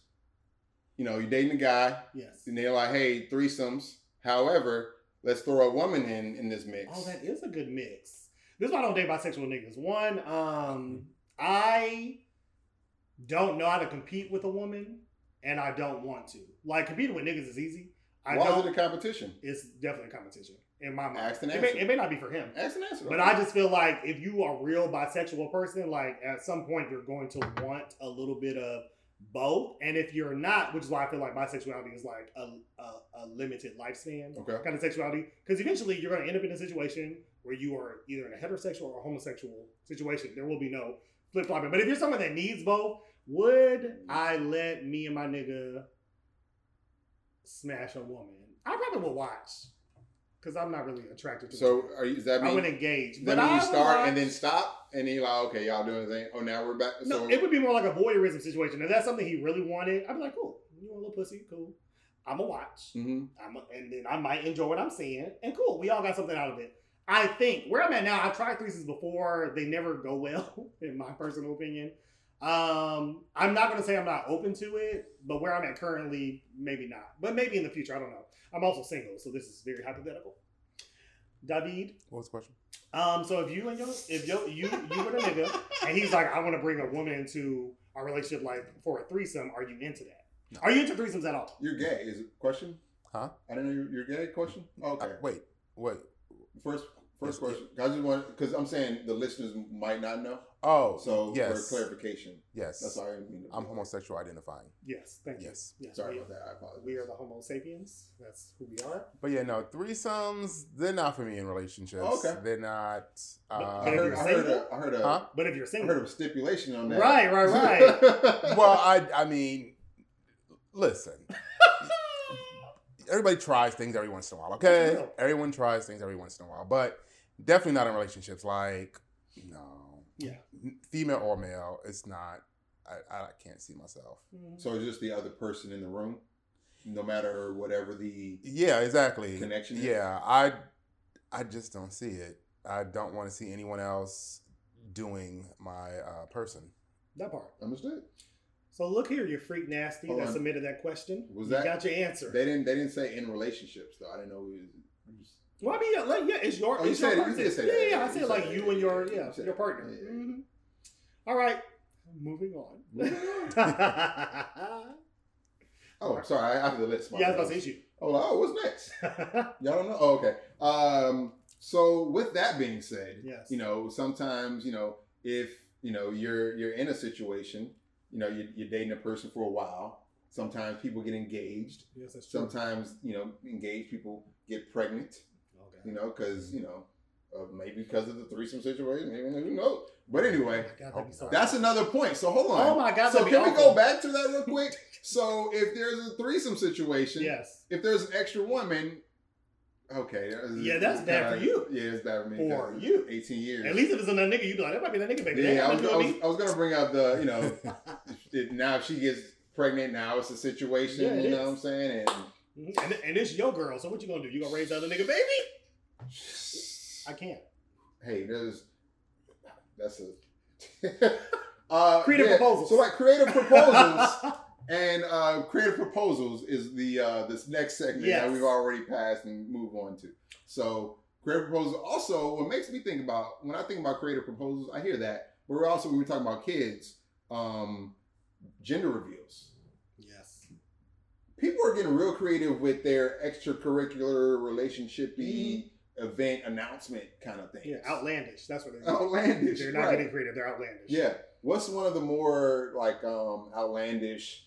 Speaker 2: you know, you're dating a guy
Speaker 3: yes.
Speaker 2: and they're like, "Hey, threesomes." However, let's throw a woman in in this mix.
Speaker 3: Oh, that is a good mix. This is why I don't date bisexual niggas. One, um, I don't know how to compete with a woman, and I don't want to. Like competing with niggas is easy. I
Speaker 2: Why is it a competition?
Speaker 3: it's definitely a competition in my mind.
Speaker 2: Ask and
Speaker 3: it, may, it may not be for him,
Speaker 2: Ask and answer.
Speaker 3: but I just feel like if you are a real bisexual person, like at some point you're going to want a little bit of both. And if you're not, which is why I feel like bisexuality is like a, a, a limited lifespan
Speaker 2: okay.
Speaker 3: kind of sexuality because eventually you're going to end up in a situation where you are either in a heterosexual or a homosexual situation. There will be no flip flopping. But if you're someone that needs both, would mm. I let me and my nigga smash a woman? I probably would watch because I'm not really attracted to.
Speaker 2: So are you, that
Speaker 3: I
Speaker 2: mean
Speaker 3: wouldn't engage.
Speaker 2: that mean you
Speaker 3: would
Speaker 2: start and then stop and then you're like, okay, y'all doing anything? Oh, now we're back.
Speaker 3: No,
Speaker 2: so
Speaker 3: it would be more like a voyeurism situation. If that's something he really wanted, I'd be like, cool. You want a little pussy? Cool. I'm to watch.
Speaker 2: Mhm.
Speaker 3: I'm, and then I might enjoy what I'm seeing, and cool, we all got something out of it. I think where I'm at now, I've tried threesomes before; they never go well, in my personal opinion. Um, I'm not going to say I'm not open to it, but where I'm at currently, maybe not. But maybe in the future, I don't know. I'm also single, so this is very hypothetical. David,
Speaker 4: What was the question?
Speaker 3: um, so if you and your if yo, you you were a nigga, and he's like, I want to bring a woman into our relationship, like for a threesome, are you into that?
Speaker 4: No.
Speaker 3: Are you into threesomes at all?
Speaker 2: You're gay. Is it question?
Speaker 4: Huh?
Speaker 2: I didn't know you're, you're gay. Question. Okay.
Speaker 4: Uh, wait, wait.
Speaker 2: First, first
Speaker 4: Yes,
Speaker 2: question. I just want because I'm saying the listeners might not know.
Speaker 4: Oh,
Speaker 2: So
Speaker 4: yes,
Speaker 2: for clarification,
Speaker 4: yes.
Speaker 2: that's all I mean. to-
Speaker 4: I'm homosexual identifying.
Speaker 3: Yes, thank you.
Speaker 4: Yes.
Speaker 3: Yes,
Speaker 2: Sorry
Speaker 3: we,
Speaker 2: about that. I apologize.
Speaker 3: we are the Homo sapiens. That's who we are.
Speaker 4: But yeah, no, threesomes, they're not for me in relationships.
Speaker 2: Oh, okay.
Speaker 4: They're not.
Speaker 3: But-
Speaker 4: Uh,
Speaker 2: I
Speaker 3: if
Speaker 2: heard,
Speaker 3: you're
Speaker 2: I heard, a, I heard a,
Speaker 4: Huh?
Speaker 3: But if you're single, I
Speaker 2: heard a stipulation on that.
Speaker 3: right, right, right.
Speaker 4: well, I, I mean, listen. Everybody tries things every once in a while, okay? Everyone tries things every once in a while, but definitely not in relationships. Like, no,
Speaker 3: Yeah.
Speaker 4: female or male, it's not. I, I can't see myself.
Speaker 3: Mhm.
Speaker 2: so it's just the other person in the room, no matter whatever the
Speaker 4: Yeah, exactly.
Speaker 2: connection is.
Speaker 4: Yeah, I, I just don't see it. I don't want to see anyone else doing my uh, person.
Speaker 3: that part.
Speaker 2: Understood.
Speaker 3: So look here, you freak nasty
Speaker 2: Hold
Speaker 3: that
Speaker 2: on.
Speaker 3: submitted that question.
Speaker 2: Was
Speaker 3: you
Speaker 2: that-
Speaker 3: got your answer?
Speaker 2: They didn't. They didn't say in relationships though. I didn't know. We we was-
Speaker 3: well, I mean, yeah, like, yeah it's your,
Speaker 2: Oh, you
Speaker 3: it's your
Speaker 2: said it. You did say
Speaker 3: yeah,
Speaker 2: that.
Speaker 3: yeah, I said
Speaker 2: said
Speaker 3: like
Speaker 2: that.
Speaker 3: you and your
Speaker 2: Yeah,
Speaker 3: yeah
Speaker 2: you
Speaker 3: your partner.
Speaker 2: Yeah, yeah.
Speaker 3: Mhm. All right, moving on.
Speaker 2: oh, sorry. I, I have the list.
Speaker 3: yeah, I was about to say you.
Speaker 2: Oh, oh, what's next? Y'all don't know? Oh, okay. Um, So with that being said,
Speaker 3: Yes.
Speaker 2: you know, sometimes you know if you know you're you're in a situation, you know, you're, you're dating a person for a while. Sometimes people get engaged.
Speaker 3: Yes, that's true.
Speaker 2: Sometimes you know, engaged people get pregnant. You know, because you know, uh, maybe because of the threesome situation. Maybe who knows? But anyway,
Speaker 3: Oh God, so
Speaker 2: that's another point. So hold on.
Speaker 3: Oh my God,
Speaker 2: So can we go back to that real quick? So if there's a threesome situation,
Speaker 3: Yes.
Speaker 2: if there's an extra woman, okay.
Speaker 3: Yeah, that's bad for
Speaker 2: kinda-
Speaker 3: you.
Speaker 2: Yeah, it's bad for me.
Speaker 3: For you.
Speaker 2: 18 years.
Speaker 3: At least if it's another nigga, you'd be like, that might be that nigga, baby.
Speaker 2: yeah, I was, I, was, I was gonna bring up the, you know,
Speaker 3: to do with me.
Speaker 2: it- now if she gets pregnant, now it's a situation,
Speaker 3: Yeah, it
Speaker 2: you know what I'm saying? And
Speaker 3: Mhm. and, and it's your girl, so what you gonna do? You gonna raise the other nigga baby? I can't.
Speaker 2: hey, there's that's a uh,
Speaker 3: Creative proposals.
Speaker 2: So like creative proposals. And uh, creative proposals is the uh, this next segment that we've already passed and move on to. So creative proposals. Also, what makes me think about when I think about creative proposals, I hear that, but we're also when we're talking about kids, um, gender reveals.
Speaker 3: Yes.
Speaker 2: People are getting real creative with their extracurricular relationshipy event announcement kind of things.
Speaker 3: Mm-hmm. Yeah, outlandish. That's what they're
Speaker 2: Outlandish.
Speaker 3: They're not
Speaker 2: right.
Speaker 3: getting creative. They're outlandish.
Speaker 2: Yeah. What's one of the more like um outlandish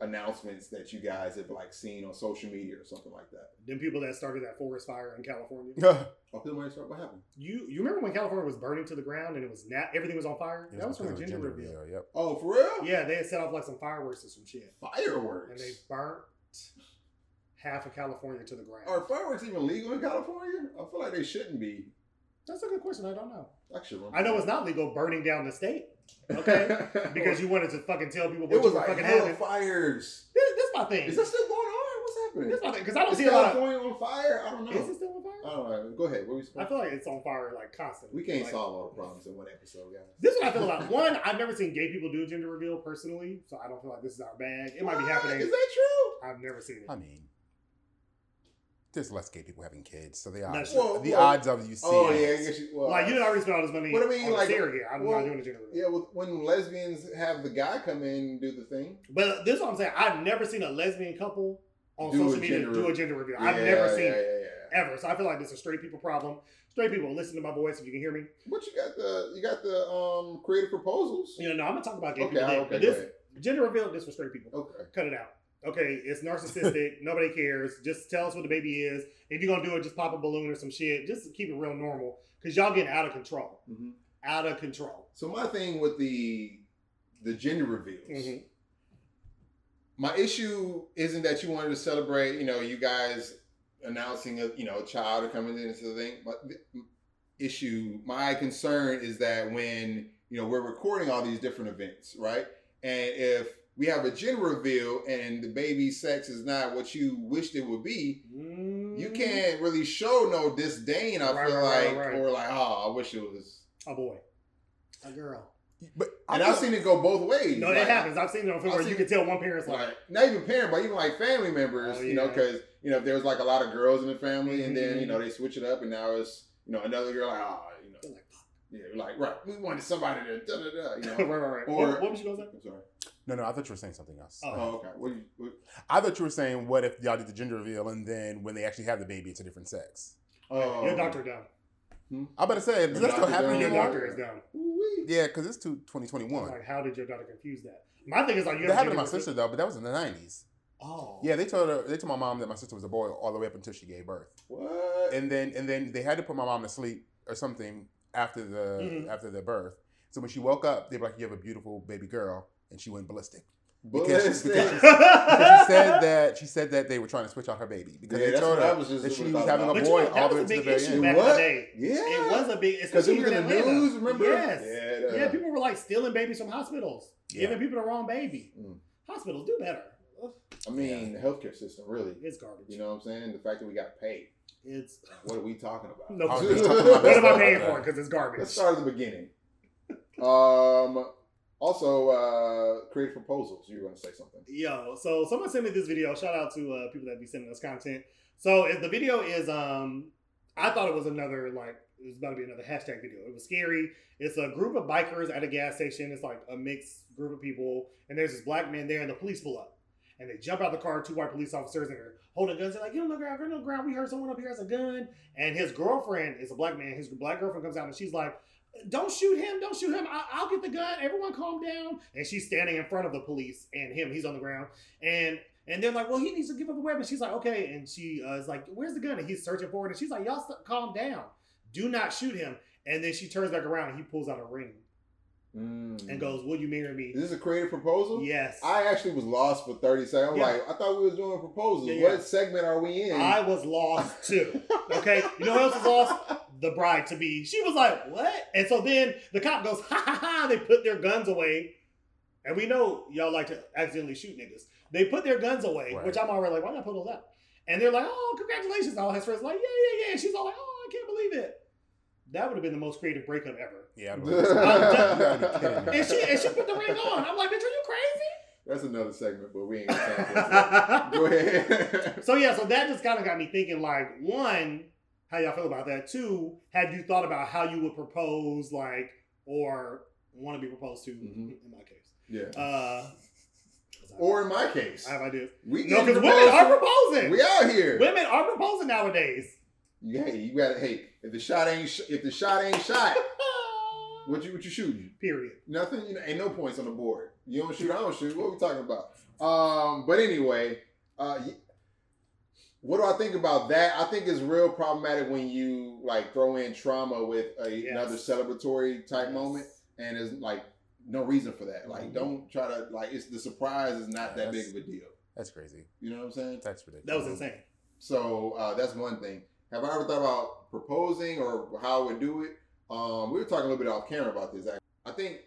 Speaker 2: announcements that you guys have like seen on social media or something like that?
Speaker 3: Them people that started that forest fire in California.
Speaker 2: Oh, Bill Murray, what happened?
Speaker 3: You you remember when California was burning to the ground and it was nat everything was on fire?
Speaker 4: It
Speaker 3: that was from a
Speaker 4: because of
Speaker 3: gender, reveal.
Speaker 4: Yep.
Speaker 2: Oh, for real?
Speaker 3: Yeah, they had set off like some fireworks or some shit,
Speaker 2: Fireworks.
Speaker 3: and they burnt half of California to the ground.
Speaker 2: Are fireworks even legal in California? I feel like they shouldn't be.
Speaker 3: That's a good question. I don't know.
Speaker 2: I should.
Speaker 3: I know it's not legal burning down the state. Okay, because you wanted to fucking tell people what
Speaker 2: it was
Speaker 3: you were
Speaker 2: like
Speaker 3: fucking
Speaker 2: hell fires.
Speaker 3: This, this my thing.
Speaker 2: Is that still going on? What's happening?
Speaker 3: this my thing because I don't
Speaker 2: Is
Speaker 3: see a lot. Of,
Speaker 2: California on fire? I don't know.
Speaker 3: is it still on fire?
Speaker 2: I don't know. Go ahead. What were you
Speaker 3: I feel like it's on fire like constantly.
Speaker 2: We can't
Speaker 3: Like,
Speaker 2: solve all the problems in one episode, guys.
Speaker 3: This is what I feel about. One, I've never seen gay people do a gender reveal personally, so I don't feel like this is our bag. It might be happening.
Speaker 2: Is that true?
Speaker 3: I've never seen it.
Speaker 4: I mean, there's less gay people having kids, so the
Speaker 3: That's
Speaker 4: odds,
Speaker 2: true.
Speaker 4: the
Speaker 2: Well,
Speaker 4: odds of you seeing.
Speaker 2: Oh yeah, I guess you, well,
Speaker 3: like you didn't already spend all this money
Speaker 2: But I mean,
Speaker 3: on
Speaker 2: like,
Speaker 3: surrogate. I'm
Speaker 2: well,
Speaker 3: not doing a gender reveal.
Speaker 2: Yeah, well, when lesbians have the guy come in and do the thing.
Speaker 3: But this is what I'm saying. I've never seen a lesbian couple on
Speaker 2: Do
Speaker 3: social media
Speaker 2: gender
Speaker 3: do a gender reveal. I've never seen
Speaker 2: yeah,
Speaker 3: it
Speaker 2: yeah, yeah.
Speaker 3: ever. So I feel like this is a straight people problem. Straight people, listen to my voice if you can hear me.
Speaker 2: But you got the you got the um creative proposals.
Speaker 3: You know, no, I'm gonna talk about gay
Speaker 2: Okay,
Speaker 3: people. today,
Speaker 2: okay,
Speaker 3: but this gender reveal, this for straight people.
Speaker 2: Okay.
Speaker 3: Cut it out. Okay, it's narcissistic. Nobody cares. Just tell us what the baby is. If you're gonna do it, just pop a balloon or some shit. Just keep it real normal. Cause y'all getting out of control.
Speaker 2: hmm
Speaker 3: Out of control.
Speaker 2: So my thing with the the gender reveals,
Speaker 3: Mhm.
Speaker 2: my issue isn't that you wanted to celebrate, you know, you guys announcing a you know a child or coming into the thing. But the issue, my concern is that when you know we're recording all these different events, right? And if we have a gender reveal and the baby's sex is not what you wished it would be, you mm. can't really show no disdain. I
Speaker 3: Mm-hmm. Right,
Speaker 2: feel
Speaker 3: right,
Speaker 2: like,
Speaker 3: right, right.
Speaker 2: or like, oh, I wish it was.
Speaker 3: A boy. A girl.
Speaker 4: But
Speaker 2: And
Speaker 4: I
Speaker 2: I've seen it go both ways.
Speaker 3: No,
Speaker 2: like,
Speaker 3: it happens. I've seen it on film
Speaker 2: I've
Speaker 3: where you
Speaker 2: seen-
Speaker 3: can tell one parent's like,
Speaker 2: Like not even parent, but even like family members.
Speaker 3: Oh,
Speaker 2: You know, because you know if there was like a lot of girls in the family, and then you know mm-hmm. they switch it up, and now it's you know another girl like, oh, you know,
Speaker 3: they're like
Speaker 2: yeah, like right, we wanted somebody to da da da. You
Speaker 3: right,
Speaker 2: know.
Speaker 3: right, right.
Speaker 2: Or-
Speaker 3: what, what was you gonna say?
Speaker 2: I'm sorry.
Speaker 4: no, no, I thought you were saying something else.
Speaker 3: Oh.
Speaker 2: Oh, okay. What you? What,
Speaker 4: I thought you were saying, what if y'all did the gender reveal and then when they actually have the baby, it's a different sex?
Speaker 2: oh,
Speaker 3: Your doctor done. Hmm?
Speaker 4: I'm about to say, does that still
Speaker 2: doctor
Speaker 4: happen.
Speaker 3: Your doctor is done.
Speaker 2: Ooh-wee.
Speaker 4: Yeah, because it's to 2021.
Speaker 3: Like, how did your doctor confuse that? My thing is like, you
Speaker 4: That
Speaker 3: have
Speaker 4: happened to my
Speaker 3: gender
Speaker 4: sister though, but that was in the 90s.
Speaker 3: Oh,
Speaker 4: Yeah, they told her, they told my mom that my sister was a boy all the way up until she gave birth,
Speaker 2: What?
Speaker 4: and then and then they had to put my mom to sleep or something after the
Speaker 3: Mhm.
Speaker 4: after the birth. So when she woke up, they were like, "You have a beautiful baby girl," and she went ballistic.
Speaker 2: Ballistic.
Speaker 4: because- Because she said that she said that they were trying to switch out her baby because
Speaker 2: Yeah,
Speaker 4: they told her
Speaker 2: was
Speaker 4: that she was having a
Speaker 2: about.
Speaker 3: But you
Speaker 4: boy
Speaker 3: that
Speaker 4: all the
Speaker 3: was
Speaker 4: way
Speaker 3: a
Speaker 4: to the
Speaker 3: big
Speaker 4: very
Speaker 3: issue
Speaker 4: end.
Speaker 3: back
Speaker 2: What?
Speaker 3: in the day.
Speaker 2: Yeah.
Speaker 3: It was a big,
Speaker 2: because it was in
Speaker 3: in
Speaker 2: the
Speaker 3: Atlanta.
Speaker 2: news. Remember?
Speaker 3: Yes.
Speaker 2: Yeah.
Speaker 3: Yeah, people were like stealing babies from hospitals,
Speaker 4: Yeah.
Speaker 3: giving people the wrong baby.
Speaker 2: Mm.
Speaker 3: Hospitals do better.
Speaker 2: I mean, the healthcare system really.
Speaker 3: It's garbage.
Speaker 2: You know what I'm saying? The fact that we got paid.
Speaker 3: It's
Speaker 2: What are we talking about?
Speaker 3: no.
Speaker 4: I was
Speaker 3: what
Speaker 4: about
Speaker 3: am I
Speaker 4: that.
Speaker 3: paying for? Because it's garbage.
Speaker 2: Let's start at the beginning. Um. Also, uh, creative proposals. You were going to say something.
Speaker 3: Yo, so someone sent me this video. Shout out to uh, people that be sending us content. So if the video is, um, I thought it was another like it was about to be another hashtag video. It was scary. It's a group of bikers at a gas station. It's like a mixed group of people, and there's this black man there, and the police pull up, and they jump out the car. Two white police officers and they're holding guns. They're like, "Get on the ground, get on the ground." We heard someone up here has a gun, and his girlfriend is a black man. His black girlfriend comes out and she's like. Don't shoot him! Don't shoot him! I- I'll get the gun. Everyone, calm down. And she's standing in front of the police, and him, he's on the ground. And and they're like, well, he needs to give up the weapon. She's like, okay. And she uh, is like, where's the gun? And he's searching for it. And she's like, y'all st- calm down. Do not shoot him. And then she turns back around and he pulls out a ring
Speaker 2: Mm.
Speaker 3: and goes, will you marry me?
Speaker 2: Is this a creative proposal?
Speaker 3: Yes.
Speaker 2: I actually was lost for 30 seconds. I'm
Speaker 3: Yeah.
Speaker 2: like, I thought we was doing proposals.
Speaker 3: Yeah, yeah.
Speaker 2: What segment are we in?
Speaker 3: I was lost too. Okay. You know who else was lost? The bride to be. She was like, what? And so then the cop goes, ha ha ha. They put their guns away. And we know y'all like to accidentally shoot niggas. They put their guns away,
Speaker 4: Right.
Speaker 3: which I'm already like, why not put those out? And they're like, oh, congratulations. All his friends like, yeah, yeah, yeah. And she's all like, oh, I can't believe it. That would have been the most creative breakup ever.
Speaker 4: Yeah, I'm
Speaker 2: I'm
Speaker 4: you
Speaker 2: done.
Speaker 4: gotta be kidding me.
Speaker 3: And she and she put the ring on. I'm like, bitch, are you crazy?
Speaker 2: That's another segment, but we ain't got time for that. Go ahead.
Speaker 3: So yeah, so that just kind of got me thinking. Like, one, how y'all feel about that? Two, have you thought about how you would propose, like, or want to be proposed to?
Speaker 2: Mhm.
Speaker 3: In my case,
Speaker 2: yeah.
Speaker 3: uh,
Speaker 2: Or in my case,
Speaker 3: I have ideas.
Speaker 2: we
Speaker 3: No, because women are proposing.
Speaker 2: We out here.
Speaker 3: Women are proposing nowadays.
Speaker 2: You, hey, you got to Hey, if the shot ain't sh- if the shot ain't shot, what you what you shooting?
Speaker 3: Period.
Speaker 2: Nothing. You know, ain't no points on the board. You don't shoot. I don't shoot. What are we talking about? Um. But anyway, uh, what do I think about that? I think it's real problematic when you like throw in trauma with a,
Speaker 3: Yes.
Speaker 2: another celebratory type
Speaker 3: Yes.
Speaker 2: moment, and there's like no reason for that. Like,
Speaker 3: Mhm.
Speaker 2: don't try to like. It's the surprise is not
Speaker 4: Yeah,
Speaker 2: that big of a deal.
Speaker 4: That's crazy.
Speaker 2: You know what I'm saying?
Speaker 4: That's ridiculous.
Speaker 3: That was insane.
Speaker 2: So uh, that's one thing. Have I ever thought about proposing or how I would do it? Um, we were talking a little bit off camera about this. actually. I think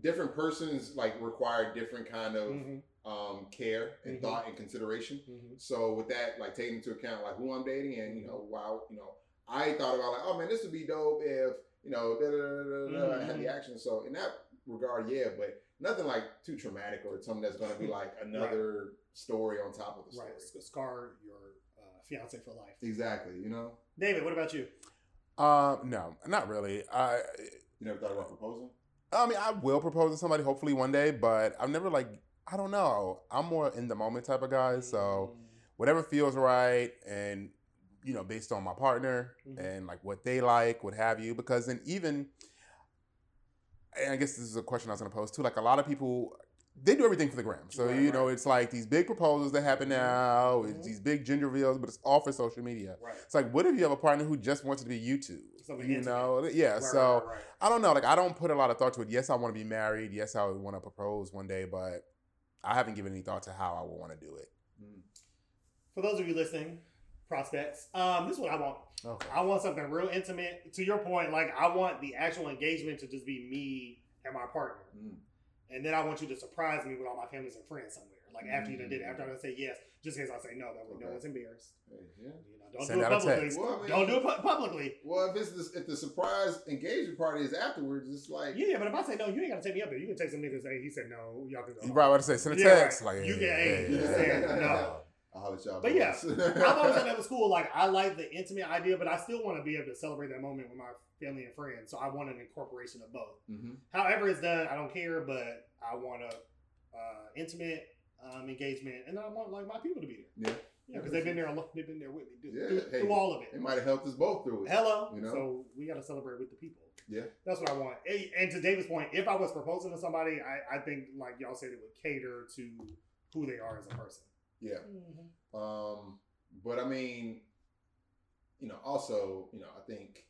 Speaker 2: different persons like require different kind of
Speaker 3: Mhm,
Speaker 2: um, care and
Speaker 3: Mhm.
Speaker 2: thought and consideration.
Speaker 3: mhm.
Speaker 2: So with that, like taking into account like who I'm dating and you know wow you know I thought about like oh man this would be dope if you know da da da da da I had the
Speaker 3: Mhm.
Speaker 2: action. So in that regard, yeah, but nothing like too traumatic or something that's going to be like another story on top of the story.
Speaker 3: Right. Scar your fiance for life.
Speaker 2: Exactly. You know,
Speaker 3: David, what about you?
Speaker 4: Um, no, not really. I,
Speaker 2: you never thought about proposing.
Speaker 4: I mean, I will propose to somebody hopefully one day, but I've never like, I don't know. I'm more in the moment type of guy, so whatever feels right, and you know, based on my partner
Speaker 3: Mhm.
Speaker 4: and like what they like, what have you. Because then even, and I guess this is a question I was going to pose too. Like a lot of people, they do everything for the gram. So
Speaker 3: Right,
Speaker 4: you know,
Speaker 3: right.
Speaker 4: it's like these big proposals that happen now,
Speaker 3: Mhm.
Speaker 4: it's these big gender reveals, but it's all for social media.
Speaker 3: right.
Speaker 4: It's like, what if you have a partner who just wants it to be YouTube?
Speaker 3: Something
Speaker 4: you know, yeah. So. I don't know. Like, I don't put a lot of thought to it. Yes, I want to be married. Yes, I would want to propose one day, but I haven't given any thought to how I would want to do it.
Speaker 3: For those of you listening, prospects, um, this is what I want.
Speaker 4: Okay.
Speaker 3: I want something real intimate. To your point, like I want the actual engagement to just be me and my partner,
Speaker 2: Mm.
Speaker 3: And then I want you to surprise me with all my families and friends somewhere. Like after you done did it,
Speaker 2: Mm.
Speaker 3: after I say yes, just in case I say no, that way no one's embarrassed.
Speaker 2: Yeah.
Speaker 3: You know, don't
Speaker 4: Send
Speaker 3: do it publicly.
Speaker 2: Well, I mean-
Speaker 3: Don't do it pu- publicly.
Speaker 2: Well, if it's the, if the surprise engagement party is afterwards, it's like
Speaker 3: Yeah, but if I say no, you ain't gotta take me up there. You can take some niggas. Say he said no. Y'all can go.
Speaker 4: You right about to say send a
Speaker 3: Yeah,
Speaker 4: text.
Speaker 3: right.
Speaker 4: Like
Speaker 3: You
Speaker 4: yeah,
Speaker 3: can- hey,
Speaker 4: yeah,
Speaker 3: you
Speaker 4: yeah, yeah.
Speaker 3: no.
Speaker 2: I'll holler at y'all.
Speaker 3: But yeah. I've always thought that was cool. Like I like the intimate idea, but I still want to be able to celebrate that moment with my family and friends. So I want an incorporation of both.
Speaker 2: Mhm.
Speaker 3: However it's done, I don't care, but I want a uh, intimate um, engagement, and I want like my people to be there.
Speaker 2: Yeah.
Speaker 3: Yeah, because they've been there. a They've been there with me through,
Speaker 2: Yeah,
Speaker 3: through,
Speaker 2: hey,
Speaker 3: through all of
Speaker 2: It
Speaker 3: it.
Speaker 2: might have helped us both through it.
Speaker 3: Hello.
Speaker 2: You know?
Speaker 3: So we got to celebrate with the people.
Speaker 2: Yeah.
Speaker 3: That's what I want. And and to David's point, if I was proposing to somebody, I, I think like y'all said, it would cater to who they are as a person.
Speaker 2: Yeah. Um, but I mean, you know, also, you know, I think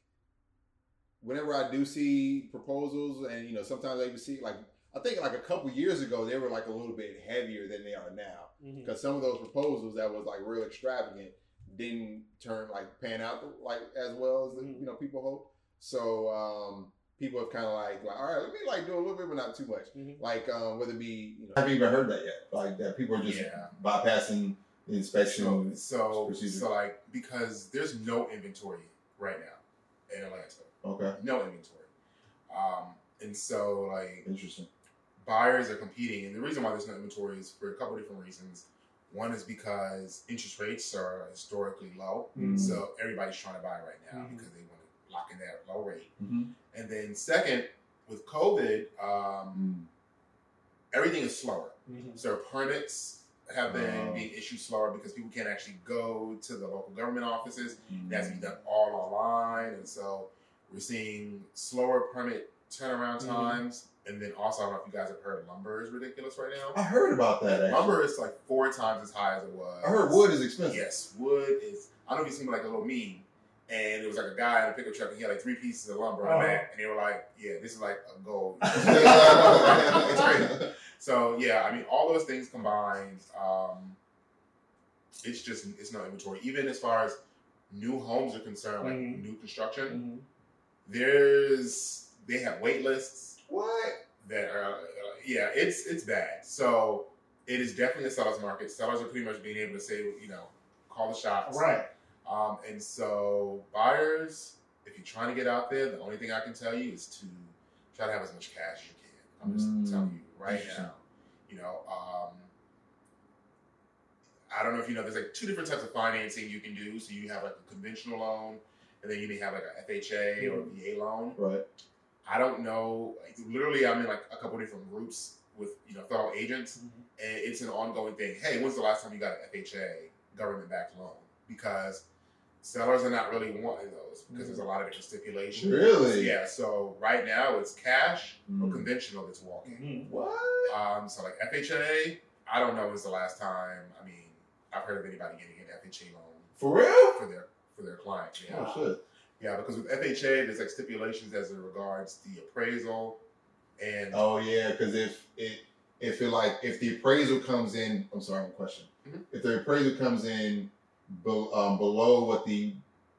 Speaker 2: whenever I do see proposals, and you know, sometimes I even see like I think like a couple years ago they were like a little bit heavier than they are now because some of those proposals that was like real extravagant didn't turn like pan out like as well as the,
Speaker 3: Mhm.
Speaker 2: you know people hope. So um, people have kind of like like all right, let me like do a little bit, but not too much.
Speaker 3: Mhm.
Speaker 2: Like um, whether it be you know
Speaker 5: I haven't even heard that yet. Like that people are just
Speaker 6: Yeah.
Speaker 5: bypassing the
Speaker 6: So,
Speaker 5: inspection.
Speaker 6: so, so like because there's no inventory right now in Atlanta,
Speaker 5: Okay,
Speaker 6: no inventory, um, and so like
Speaker 5: interesting.
Speaker 6: buyers are competing, and the reason why there's no inventory is for a couple different reasons. One is because interest rates are historically low,
Speaker 5: Mhm.
Speaker 6: so everybody's trying to buy right now
Speaker 3: Mhm.
Speaker 6: because they want to lock in that low rate.
Speaker 5: Mm-hmm.
Speaker 6: And then second, with COVID, um, everything is slower.
Speaker 3: Mhm.
Speaker 6: So permits
Speaker 4: have been
Speaker 2: Oh.
Speaker 4: being issued slower because people can't actually go to the local government offices.
Speaker 2: Mm.
Speaker 4: It has to be done all online, and so we're seeing slower permit turnaround
Speaker 7: Mhm.
Speaker 4: times. And then also, I don't know if you guys have heard lumber is ridiculous right now.
Speaker 2: I heard about that. Actually.
Speaker 4: Lumber is like four times as high as it was.
Speaker 2: I heard wood is expensive.
Speaker 4: Yes, wood is. I don't know if you've seen like a little meme, and it was like a guy in a pickup truck, and he had like three pieces of lumber
Speaker 7: Uh-huh.
Speaker 4: the back, and they were like, "Yeah, this is like a gold." it's crazy. So yeah, I mean, all those things combined, um, it's just it's no inventory. Even as far as new homes are concerned, like
Speaker 7: Mhm.
Speaker 4: new construction,
Speaker 7: Mhm.
Speaker 4: There's they have wait lists
Speaker 2: What?
Speaker 4: that are uh, yeah, it's it's bad. So it is definitely a seller's market. Sellers are pretty much being able to say, you know, call the shots.
Speaker 7: Right.
Speaker 4: Um, and so buyers, if you're trying to get out there, the only thing I can tell you is to try to have as much cash as you can. I'm just
Speaker 2: Mm.
Speaker 4: telling you right now. You know, um, I don't know if you know. There's like two different types of financing you can do. So you have like a conventional loan, and then you may have like a FHA or VA loan.
Speaker 2: Right.
Speaker 4: I don't know. Like, literally, I'm in like a couple different groups with you know federal agents,
Speaker 7: Mhm.
Speaker 4: and it's an ongoing thing. Hey, when's the last time you got an FHA government-backed loan? Because sellers are not really wanting those because there's a lot of different stipulations.
Speaker 2: Really?
Speaker 4: Yeah. So right now it's cash or
Speaker 2: Mm.
Speaker 4: conventional that's walking.
Speaker 7: Mhm.
Speaker 2: What?
Speaker 4: Um, so like FHA, I don't know when's the last time. I mean, I've heard of anybody getting an FHA loan
Speaker 2: For real?
Speaker 4: for their for their client. Yeah.
Speaker 2: Oh shit.
Speaker 4: Yeah, because with FHA, there's like stipulations as it regards the appraisal and
Speaker 2: Oh yeah, because if it if it like if the appraisal comes in, I'm sorry, one question.
Speaker 4: Mhm.
Speaker 2: If the appraisal comes in be, um, below what the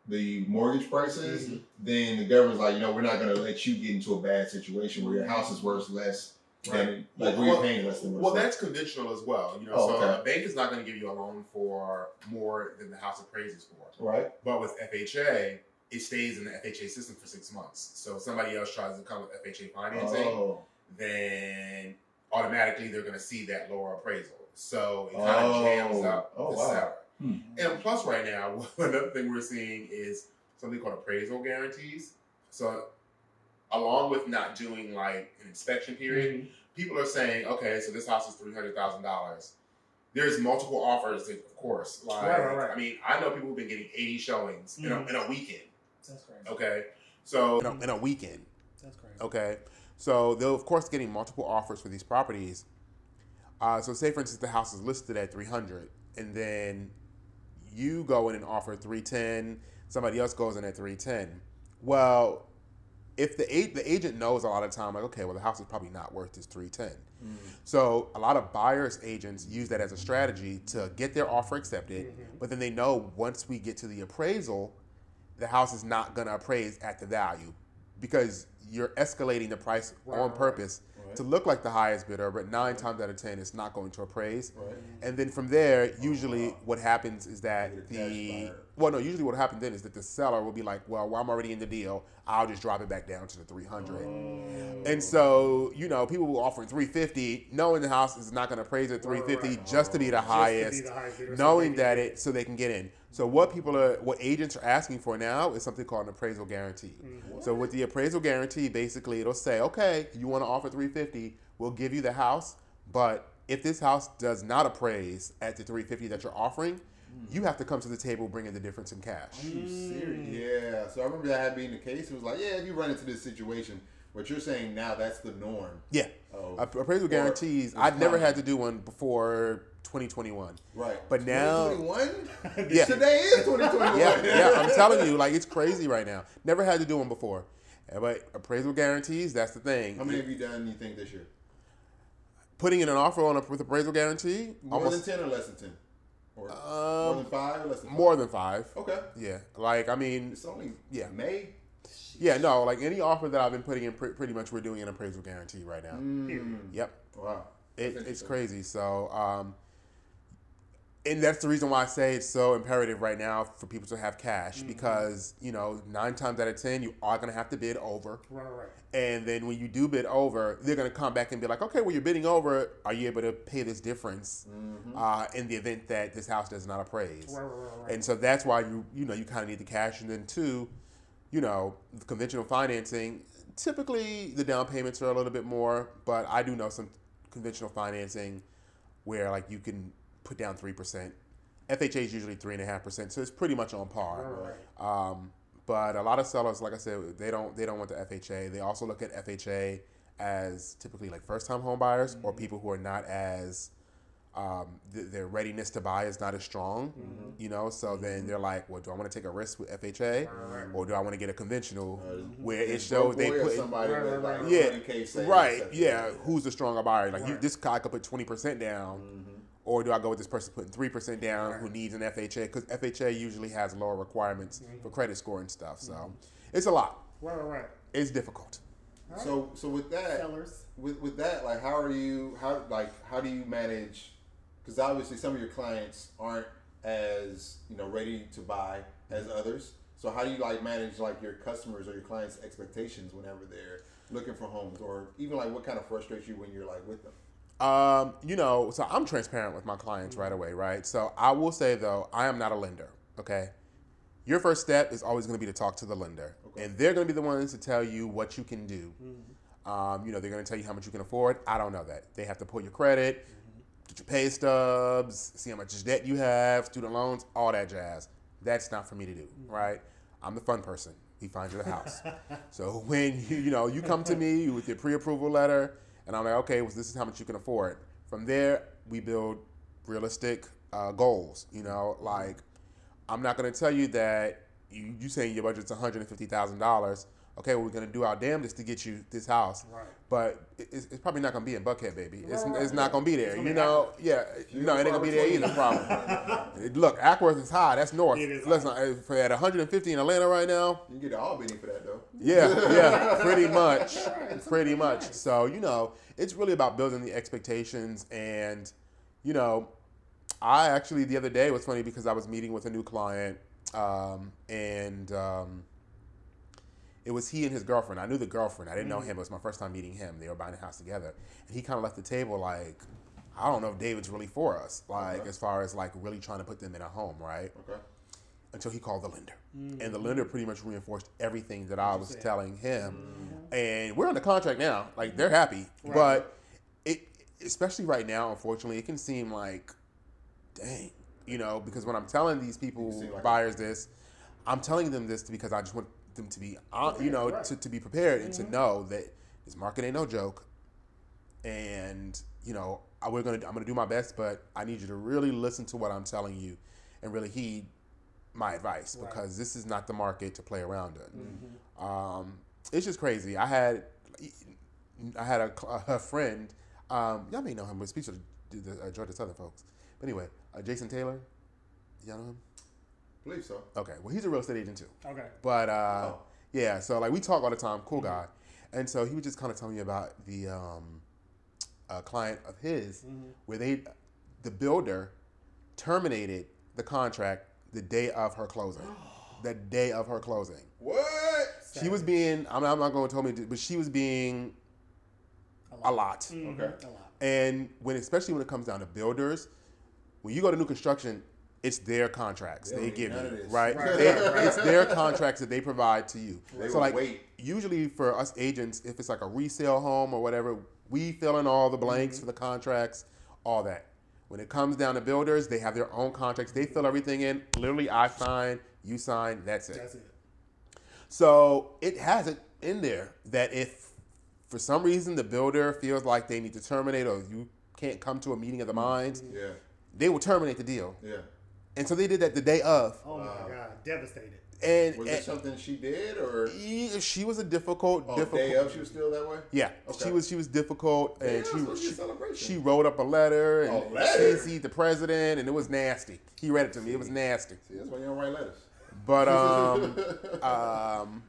Speaker 2: the mortgage price is,
Speaker 4: Mhm.
Speaker 2: then the government's like, you know, we're not going to let you get into a bad situation where your house is worth less than like
Speaker 4: Well-
Speaker 2: you're paying less than
Speaker 4: Well, that's conditional as well. You know,
Speaker 2: Oh,
Speaker 4: so
Speaker 2: okay.
Speaker 4: a bank is not going to give you a loan for more than the house appraises for.
Speaker 2: right.
Speaker 4: But with FHA, it stays in the FHA system for six months. So if somebody else tries to come with FHA financing,
Speaker 2: Oh,
Speaker 4: then automatically they're going to see that lower appraisal. So it kind of jams
Speaker 2: Oh.
Speaker 4: up
Speaker 2: Oh,
Speaker 4: the
Speaker 2: wow.
Speaker 4: seller.
Speaker 2: Hmm.
Speaker 4: And plus, right now, another thing we're seeing is something called appraisal guarantees. So, along with not doing like an inspection period,
Speaker 7: Mhm.
Speaker 4: people are saying, okay, so this house is three hundred thousand dollars. There's multiple offers, that, of course. Like,
Speaker 7: Right, right, right.
Speaker 4: I mean, I know people who've been getting eighty showings in, a,
Speaker 7: Mhm.
Speaker 4: in a weekend.
Speaker 7: That's crazy.
Speaker 4: Okay, so
Speaker 3: in a, in a weekend.
Speaker 7: That's crazy.
Speaker 3: Okay, so they're of course getting multiple offers for these properties. Uh, so say for instance the house is listed at three hundred, and then you go in and offer three ten. Somebody else goes in at three ten. Well, if the a- the agent knows a lot of time, like okay, well the house is probably not worth this three ten. So a lot of buyers agents use that as a strategy to get their offer accepted,
Speaker 7: Mhm.
Speaker 3: but then they know once we get to the appraisal, the house is not going to appraise at the value because you're escalating the price
Speaker 7: Right,
Speaker 3: on purpose
Speaker 2: Right.
Speaker 3: to look like the highest bidder, but nine times out of ten, it's not going to appraise. And then from there, usually
Speaker 2: wow.
Speaker 3: what happens is that
Speaker 2: You're a cash
Speaker 3: the. Well, no, usually what happens then is that the seller will be like, well, well, I'm already in the deal. I'll just drop it back down to the 300.
Speaker 2: Oh.
Speaker 3: And so, you know, people will offer 350, knowing the house is not going to appraise at 350
Speaker 7: Right,
Speaker 3: just to be the
Speaker 7: Just to be
Speaker 3: highest,
Speaker 7: the highest
Speaker 3: knowing that it so they can get in. So what people are, what agents are asking for now is something called an appraisal guarantee.
Speaker 7: Mhm.
Speaker 3: So with the appraisal guarantee, basically it'll say, okay, you want to offer 350, we'll give you the house, but if this house does not appraise at the 350 that you're offering, you have to come to the table bringing the difference in cash.
Speaker 2: You serious? Yeah. So I remember that had being the case. It was like, yeah, if you run into this situation, what you're saying now, that's the norm.
Speaker 3: Yeah.
Speaker 2: Oh,
Speaker 3: Appraisal guarantees. I'd never had to do one before 2021.
Speaker 2: right.
Speaker 3: But now-
Speaker 2: 2021?
Speaker 3: Yeah.
Speaker 2: Today is 2021.
Speaker 3: Yeah, yeah, I'm telling you, like it's crazy right now. Never had to do one before. But appraisal guarantees, that's the thing.
Speaker 2: How many have you done, you think, this year?
Speaker 3: Putting in an offer on a with appraisal guarantee,
Speaker 2: More
Speaker 3: almost
Speaker 2: than 10 or less than 10? Or more
Speaker 3: um,
Speaker 2: than 5 or less than 5?
Speaker 3: more than five.
Speaker 2: Okay.
Speaker 3: Yeah, like I mean,
Speaker 2: It's only
Speaker 3: Yeah.
Speaker 2: May.
Speaker 3: yeah, no, like any offer that I've been putting in, pre- pretty much we're doing an appraisal guarantee right now.
Speaker 2: Mm.
Speaker 3: Yep.
Speaker 2: Wow.
Speaker 3: It, it's crazy. So, um, and that's the reason why I say it's so imperative right now for people to have cash
Speaker 7: Mhm.
Speaker 3: because you know nine times out of ten you are gonna have to bid over,
Speaker 7: Right, right.
Speaker 3: and then when you do bid over, they're gonna come back and be like, okay, well you're bidding over. Are you able to pay this difference
Speaker 2: Mhm.
Speaker 3: uh, in the event that this house does not appraise?
Speaker 7: Right, right, right.
Speaker 3: And so that's why you you know you kind of need the cash, and then two, you know, the conventional financing. Typically, the down payments are a little bit more, but I do know some conventional financing where like you can
Speaker 4: put down three percent. FHA is usually three and a half percent, so it's pretty much on par.
Speaker 3: Right, right.
Speaker 4: Um, but a lot of sellers, like I said, they don't they don't want the FHA. They also look at FHA as typically like first time home buyers or people who are not as um, th- their readiness to buy is not as strong, you know. So then they're like, well, do I want to take a risk with FHA,
Speaker 3: right.
Speaker 4: or do I want to get a conventional
Speaker 2: Uh,
Speaker 4: where it shows they
Speaker 2: broke boy or
Speaker 4: put
Speaker 2: somebody
Speaker 3: Right, right,
Speaker 2: like
Speaker 4: yeah, right, yeah. Who's the stronger buyer? Like you, this guy could put twenty percent down,
Speaker 2: Mm-hmm.
Speaker 4: Or do I go with this person putting three percent down who needs an FHA? Because FHA usually has lower requirements
Speaker 3: Mm-hmm.
Speaker 4: for credit score and stuff. So it's a lot.
Speaker 3: Right, right, right.
Speaker 4: It's difficult.
Speaker 3: All right.
Speaker 2: So so with that,
Speaker 3: sellers.
Speaker 2: with with that, like how are you how like how do you manage? Because obviously some of your clients aren't as you know ready to buy as others. So how do you like manage like your customers or your clients' expectations whenever they're looking for homes, or even like what kind of frustrates you when you're like with them?
Speaker 4: Um, you know, so I'm transparent with my clients right away, right? So I will say though, I am not a lender. Okay. Your first step is always going to be to talk to the lender,
Speaker 2: Okay.
Speaker 4: and they're going to be the ones to tell you what you can do. Um, you know, they're going to tell you how much you can afford. I don't know that. They have to pull your credit, get your pay stubs, see how much debt you have, student loans, all that jazz. That's not for me to do, right? I'm the fun person. We find you the house. so when you you know you come to me with your pre-approval letter, and I'm like, okay, well, this is how much you can afford. From there, we build realistic uh, goals. You know, mm-hmm. like I'm not going to tell you that you, you saying your budget's $150,000 Okay, well, we're going to do our damnedest to get you this house,
Speaker 3: Right.
Speaker 4: but it's, it's probably not going to be in Buckhead, baby. It's,
Speaker 3: Right, right,
Speaker 4: it's not going to be there. You
Speaker 3: gonna be
Speaker 4: know, yeah, no, it ain't going to be there either. Probably. Look, Acworth is high. That's north.
Speaker 3: It is
Speaker 4: Listen, uh, for at 150 in Atlanta right now,
Speaker 2: You can get an Albany for that though.
Speaker 4: yeah, yeah, pretty much, pretty much. So you know, it's really about building the expectations, and you know, I actually the other day was funny because I was meeting with a new client, um, and um, it was he and his girlfriend. I knew the girlfriend. I didn't know him. It was my first time meeting him. They were buying a house together, and he kind of left the table like. I don't know if David's really for us, like
Speaker 2: Okay.
Speaker 4: as far as like really trying to put them in a home, right?
Speaker 2: Okay.
Speaker 4: until he called the lender. And the lender pretty much reinforced everything that I was telling him. And we're under contract now. Like they're happy.
Speaker 3: Right.
Speaker 4: But it especially right now, unfortunately, it can seem like dang, you know, because when I'm telling these people
Speaker 2: like
Speaker 4: buyers this, I'm telling them this because I just want them to be on, you know, to, to be prepared and to know that this market ain't no joke. And, you know, I, we're gonna I'm gonna do my best, but I need you to really listen to what I'm telling you and really heed my advice
Speaker 3: Right.
Speaker 4: because this is not the market to play around in. Um, it's just crazy. I had I had a, a friend. Um, y'all may know him, but speaks to the, the uh, Georgia Southern folks. But anyway, uh, Jason Taylor. Y'all know him?
Speaker 2: Believe so.
Speaker 4: Okay. Well, he's a real estate agent too.
Speaker 3: Okay.
Speaker 4: But uh,
Speaker 2: Oh.
Speaker 4: yeah, so like we talk all the time, cool guy, and so he was just kind of telling me about the um, a client of his where they, the builder, terminated the contract the day of her closing, the day of her closing.
Speaker 2: What?
Speaker 4: She was being, I'm not, I'm not going to tell me, but she was being a lot.
Speaker 3: Mhm.
Speaker 2: Okay.
Speaker 3: A lot.
Speaker 4: And when, especially when it comes down to builders, when you go to new construction, it's their contracts
Speaker 2: They
Speaker 4: they, give you, right?
Speaker 3: Right,
Speaker 4: They-. It's their contracts that they provide to you.
Speaker 2: They
Speaker 4: so like,
Speaker 2: wait.
Speaker 4: usually for us agents, if it's like a resale home or whatever, we fill in all the blanks
Speaker 3: Mm-hmm.
Speaker 4: for the contracts, all that. When it comes down to builders, they have their own contracts. They fill everything in. Literally, I sign, you sign, that's it.
Speaker 3: That's it.
Speaker 4: So it has it in there that if for some reason the builder feels like they need to terminate or you can't come to a meeting of the minds,
Speaker 2: Yeah.
Speaker 4: they will terminate the deal.
Speaker 2: Yeah.
Speaker 4: And so they did that the day of.
Speaker 3: Oh
Speaker 2: Wow.
Speaker 3: my God. Devastated.
Speaker 4: And,
Speaker 2: Was
Speaker 4: and
Speaker 2: it something she did or?
Speaker 4: he- she was a difficult,
Speaker 2: Oh,
Speaker 4: difficult.
Speaker 2: day of she was still that way.
Speaker 4: Yeah,
Speaker 2: Okay.
Speaker 4: she was she was difficult, and
Speaker 2: it's
Speaker 4: she
Speaker 2: supposed to be a
Speaker 4: she, she wrote up a letter and
Speaker 2: A letter?
Speaker 4: CC'd the president, and it was nasty. He read it to me. It was nasty.
Speaker 2: See, that's why you don't write letters.
Speaker 4: But um, um,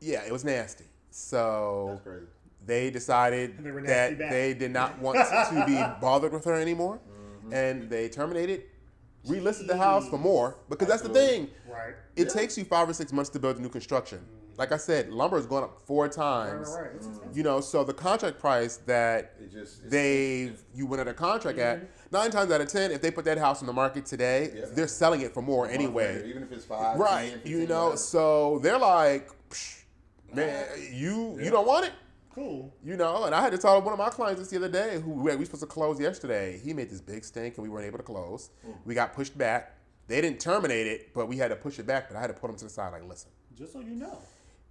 Speaker 4: yeah, it was nasty. So
Speaker 2: That's crazy.
Speaker 4: they decided
Speaker 3: They
Speaker 4: that
Speaker 3: back.
Speaker 4: they did not want to be bothered with her anymore,
Speaker 2: Mm-hmm.
Speaker 4: and they terminated, relisted the house for more because that's the thing.
Speaker 3: Right.
Speaker 4: It takes you five or six months to build a new construction. Mm. Like I said, lumber has gone up four times.
Speaker 3: right, right. Expensive.
Speaker 4: You know, so the contract price that
Speaker 2: It just
Speaker 4: they you went under contract at mm-hmm. nine times out of ten, if they put that house on the market today,
Speaker 2: Yeah.
Speaker 4: they're selling it for more
Speaker 2: a month later,
Speaker 4: anyway.
Speaker 2: even if it's five,
Speaker 4: Right.
Speaker 2: 10,
Speaker 4: You know,
Speaker 2: whatever.
Speaker 4: so they're like, "Psh, man, you
Speaker 2: Yeah.
Speaker 4: you don't want it?
Speaker 3: Cool.
Speaker 4: You know, and I had to tell one of my clients this the other day who we were supposed to close yesterday. He made this big stink and we weren't able to close. We got pushed back. They didn't terminate it, but we had to push it back. But I had to put them to the side, like, listen,
Speaker 3: Just so you know.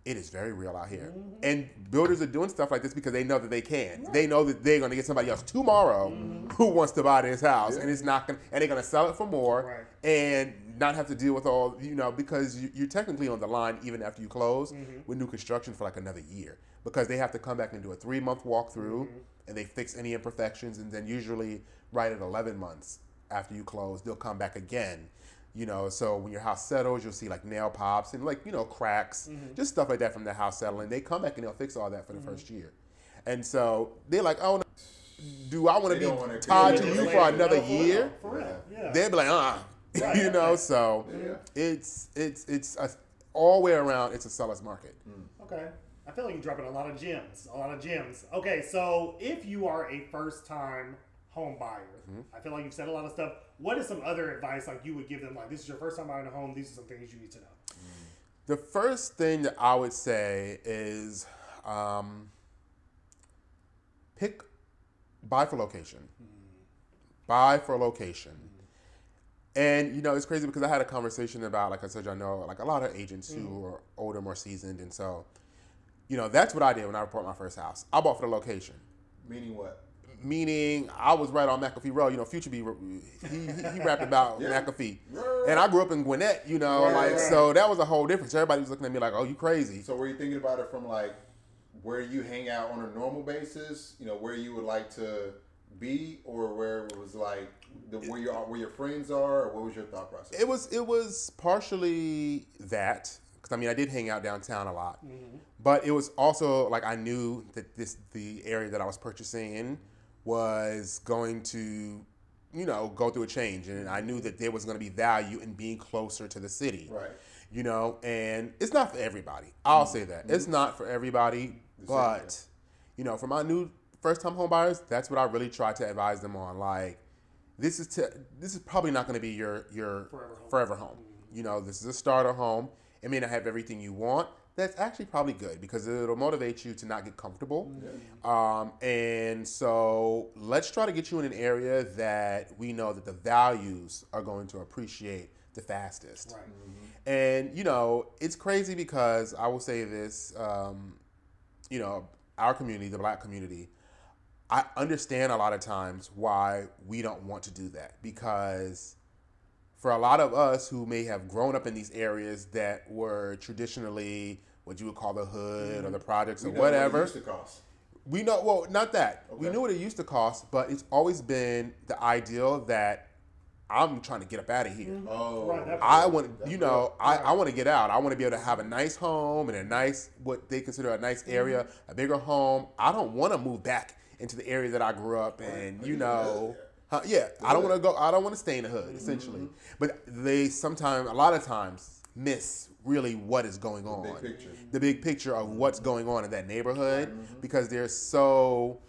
Speaker 4: it is very real out here.
Speaker 3: Mm-hmm.
Speaker 4: And builders are doing stuff like this because they know that they can. They know that they're going to get somebody else tomorrow
Speaker 3: Mm-hmm.
Speaker 4: who wants to buy this house, and it's not going, to and they're going to sell it for more,
Speaker 3: Right.
Speaker 4: and not have to deal with all you know because you, you're technically on the line even after you close
Speaker 3: Mm-hmm.
Speaker 4: with new construction for like another year because they have to come back and do a three month walkthrough,
Speaker 3: Mm-hmm.
Speaker 4: and they fix any imperfections, and then usually right at 11 months after you close, they'll come back again. You know, so when your house settles, you'll see like nail pops and like you know cracks,
Speaker 3: Mm-hmm.
Speaker 4: just stuff like that from the house settling. They come back and they'll fix all that for the first year, and so they're like, "Oh, no, do I want to be tied to you for another
Speaker 3: No, for real,
Speaker 4: year?"
Speaker 3: For real. Yeah.
Speaker 4: They'd be like, "Uh,"
Speaker 3: Right,
Speaker 4: you know. So
Speaker 2: Yeah.
Speaker 4: it's it's it's a, all way around. It's a seller's market.
Speaker 3: Okay. I feel like you're dropping a lot of gems. A lot of gems. Okay, so if you are a first time home buyer,
Speaker 4: Mm-hmm.
Speaker 3: I feel like you've said a lot of stuff. What is some other advice like you would give them? Like, this is your first time buying a home. These are some things you need to know.
Speaker 4: The first thing that I would say is um, pick buy for location. Buy for location. And you know, it's crazy because I had a conversation about, like I said, I know like a lot of agents who mm. are older, more seasoned, and so, you know, that's what I did when I bought my first house. I bought for the location,
Speaker 2: Meaning what?
Speaker 4: meaning I was right on McAfee Road. You know, Future B, he, he, he rapped about
Speaker 2: Yeah.
Speaker 4: McAfee,
Speaker 2: Right.
Speaker 4: and I grew up in Gwinnett. You know,
Speaker 2: Right,
Speaker 4: like
Speaker 2: right.
Speaker 4: so that was a whole difference. Everybody was looking at me like, "Oh, you crazy."
Speaker 2: So were you thinking about it from like where you hang out on a normal basis? You know, where you would like to be, or where it was like the, where your where your friends are, or what was your thought process?
Speaker 4: It was it was partially that because I mean I did hang out downtown a lot, mm-hmm. but it was also like I knew that this the area that I was purchasing in was going to you know go through a change, and I knew that there was going to be value in being closer to the city,
Speaker 2: Right.
Speaker 4: You know, and it's not for everybody. I'll say that it's mm-hmm. not for everybody, but you know, for my new first time home buyers, that's what I really try to advise them on. Like, this is to, this is probably not going to be your your
Speaker 3: Forever home.
Speaker 4: forever home. You know, this is a starter home. It may not have everything you want. That's actually probably good because it'll motivate you to not get comfortable. Um, and so let's try to get you in an area that we know that the values are going to appreciate the fastest.
Speaker 3: Right.
Speaker 4: And you know, it's crazy because I will say this, um, you know, our community, the black community, I understand a lot of times why we don't want to do that because for a lot of us who may have grown up in these areas that were traditionally what you would call the hood or mm-hmm. the projects
Speaker 2: We
Speaker 4: or
Speaker 2: know what it
Speaker 4: whatever,
Speaker 2: used to cost.
Speaker 4: we know well not that we knew what it used to cost, but it's always been the ideal that I'm trying to get up out of here. Mm-hmm.
Speaker 2: Oh,
Speaker 3: Right,
Speaker 4: I want,
Speaker 2: That's
Speaker 4: you know,
Speaker 2: real.
Speaker 4: I, I want to get out. I want to be able to have a nice home and a nice, what they consider a nice area, mm-hmm. a bigger home. I don't want to move back into the area that I grew up in, you know. Huh, yeah, I don't want to go, I don't want to stay in the hood, essentially. But they sometimes, a lot of times, miss really what is going on.
Speaker 2: big picture.
Speaker 4: The big picture of what's going on in that neighborhood because they're so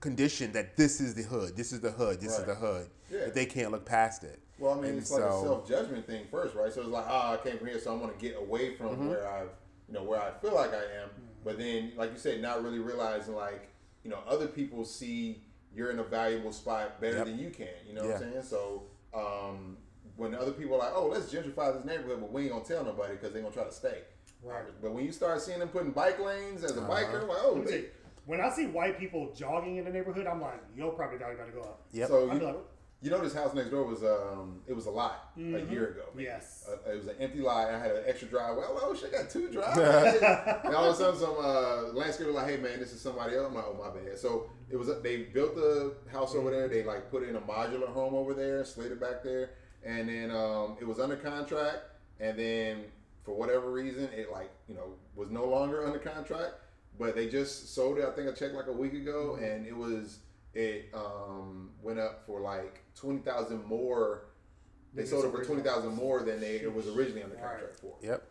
Speaker 4: conditioned that this is the hood, this is the hood, this is the hood.
Speaker 2: Yeah.
Speaker 4: That they can't look past it.
Speaker 2: Well, I mean,
Speaker 4: And
Speaker 2: it's like a self judgment thing first, right? So it's like, ah, I came from here, so I'm gonna get away from
Speaker 4: Mm-hmm.
Speaker 2: where I've, you know, where I feel like I am. But then, like you said, not really realizing like, you know, other people see you're in a valuable spot better
Speaker 4: Yep.
Speaker 2: than you can. You know
Speaker 4: Yeah.
Speaker 2: what I'm saying? So, um, when other people are like, oh, let's gentrify this neighborhood, but we ain't gonna tell nobody because they gonna try to stay.
Speaker 3: Right.
Speaker 2: But when you start seeing them putting bike lanes as a
Speaker 4: Uh-huh.
Speaker 2: biker, like, oh, they,
Speaker 3: see. When I see white people jogging in the neighborhood, I'm like, your property value got to go up.
Speaker 4: Yeah.
Speaker 2: so
Speaker 3: I'd
Speaker 2: you,
Speaker 3: like,
Speaker 2: you know, this house next door was um, it was a lot a year ago. maybe.
Speaker 3: yes.
Speaker 2: Uh, it was an empty lot. I had an extra driveway. Oh, oh shit, I got two driveways. and all of a sudden, some uh, landscaper like, "Hey, man, this is somebody else." I'm like, "Oh, my bad." So it was. They built the house over there. They like put in a modular home over there, slid it back there, and then um, it was under contract. And then for whatever reason, it like you know was no longer under contract. But they just sold it. I think I checked like a week ago, and it was it um, went up for like twenty thousand more. They
Speaker 3: Than
Speaker 2: sold it for twenty thousand more than they it was originally under
Speaker 3: Right.
Speaker 2: contract for.
Speaker 4: Yep.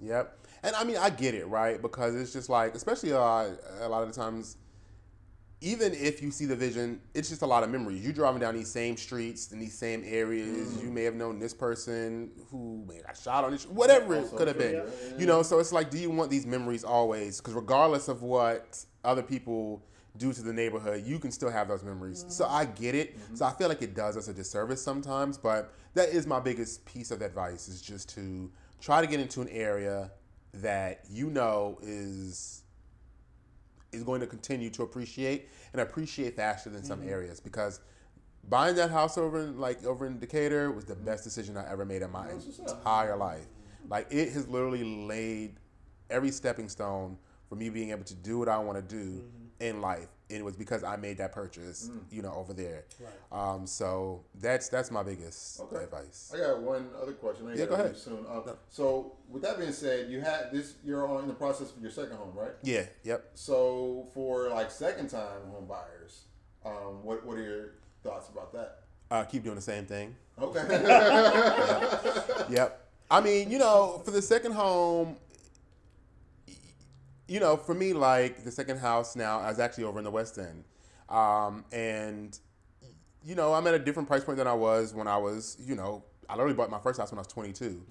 Speaker 4: Yep. And I mean, I get it, right? Because it's just like, especially uh, a lot of the times, even if you see the vision, it's just a lot of memories. You driving down these same streets in these same areas.
Speaker 2: Mm.
Speaker 4: You may have known this person who may have got shot on this, whatever it could have been.
Speaker 2: yeah, yeah,
Speaker 4: You know, so it's like, do you want these memories always? Because regardless of what other people do to the neighborhood, you can still have those memories. So I mm-hmm. get it. So I feel like it does us a disservice sometimes, but that is my biggest piece of advice is just to try to get into an area that you know is is going to continue to appreciate and appreciate faster than some mm-hmm. areas because buying that house over in like over in Decatur was the best decision I ever made in my
Speaker 2: That's what's up.
Speaker 4: entire life. Like it has literally laid every stepping stone for me being able to do what I want to do mm-hmm. In life. And it was because I made that purchase, you know, over there.
Speaker 3: Right.
Speaker 4: Um, so that's that's my biggest
Speaker 2: Okay.
Speaker 4: advice.
Speaker 2: I got one other question. I
Speaker 4: Yeah, go ahead.
Speaker 2: Soon. Uh,
Speaker 4: No.
Speaker 2: So, with that being said, you had this. You're on in the process for your second home, right?
Speaker 4: Yeah. Yep.
Speaker 2: So, for like second time home buyers, um, what what are your thoughts about that?
Speaker 4: Uh, keep doing the same thing.
Speaker 2: Okay.
Speaker 4: Yep. I mean, you know, for the second home, you know, for me, like the second house now, I was actually over in the West End, um, and you know, I'm at a different price point than I was when I was, you know, I literally bought my first house when I was 22,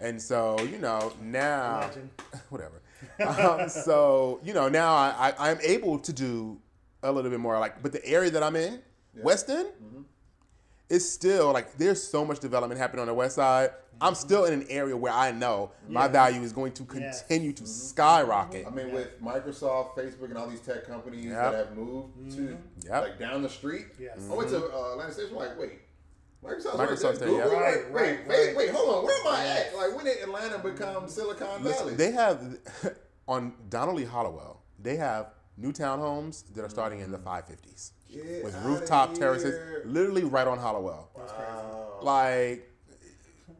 Speaker 4: and so you know now,
Speaker 3: Imagine.
Speaker 4: whatever. Um, so you know now I, I I'm able to do a little bit more like, but the area that I'm in, West End, it's still like there's so much development happening on the west side. I'm mm-hmm. still in an area where I know my value is going to
Speaker 3: Yes.
Speaker 4: continue to mm-hmm. skyrocket.
Speaker 2: I mean, with Microsoft, Facebook, and all these tech companies
Speaker 4: Yep.
Speaker 2: that have moved to mm-hmm.
Speaker 4: Yep.
Speaker 2: like down the street.
Speaker 3: Yes.
Speaker 2: I went to uh, Atlantic Station. Like, wait, Microsoft's,
Speaker 4: Microsoft's
Speaker 2: right
Speaker 4: there,
Speaker 2: there. Google,
Speaker 4: yeah.
Speaker 2: wait,
Speaker 3: Right,
Speaker 2: wait,
Speaker 3: right,
Speaker 2: wait,
Speaker 3: right.
Speaker 2: wait, hold on. Where am I at? Like, when did Atlanta become Silicon Valley?
Speaker 4: Listen, they have on Donald Lee Hollowell, they have new townhomes that are starting in the 550s
Speaker 2: Get
Speaker 4: with rooftop
Speaker 2: here.
Speaker 4: terraces, literally right on Hollowell.
Speaker 2: Wow.
Speaker 4: Like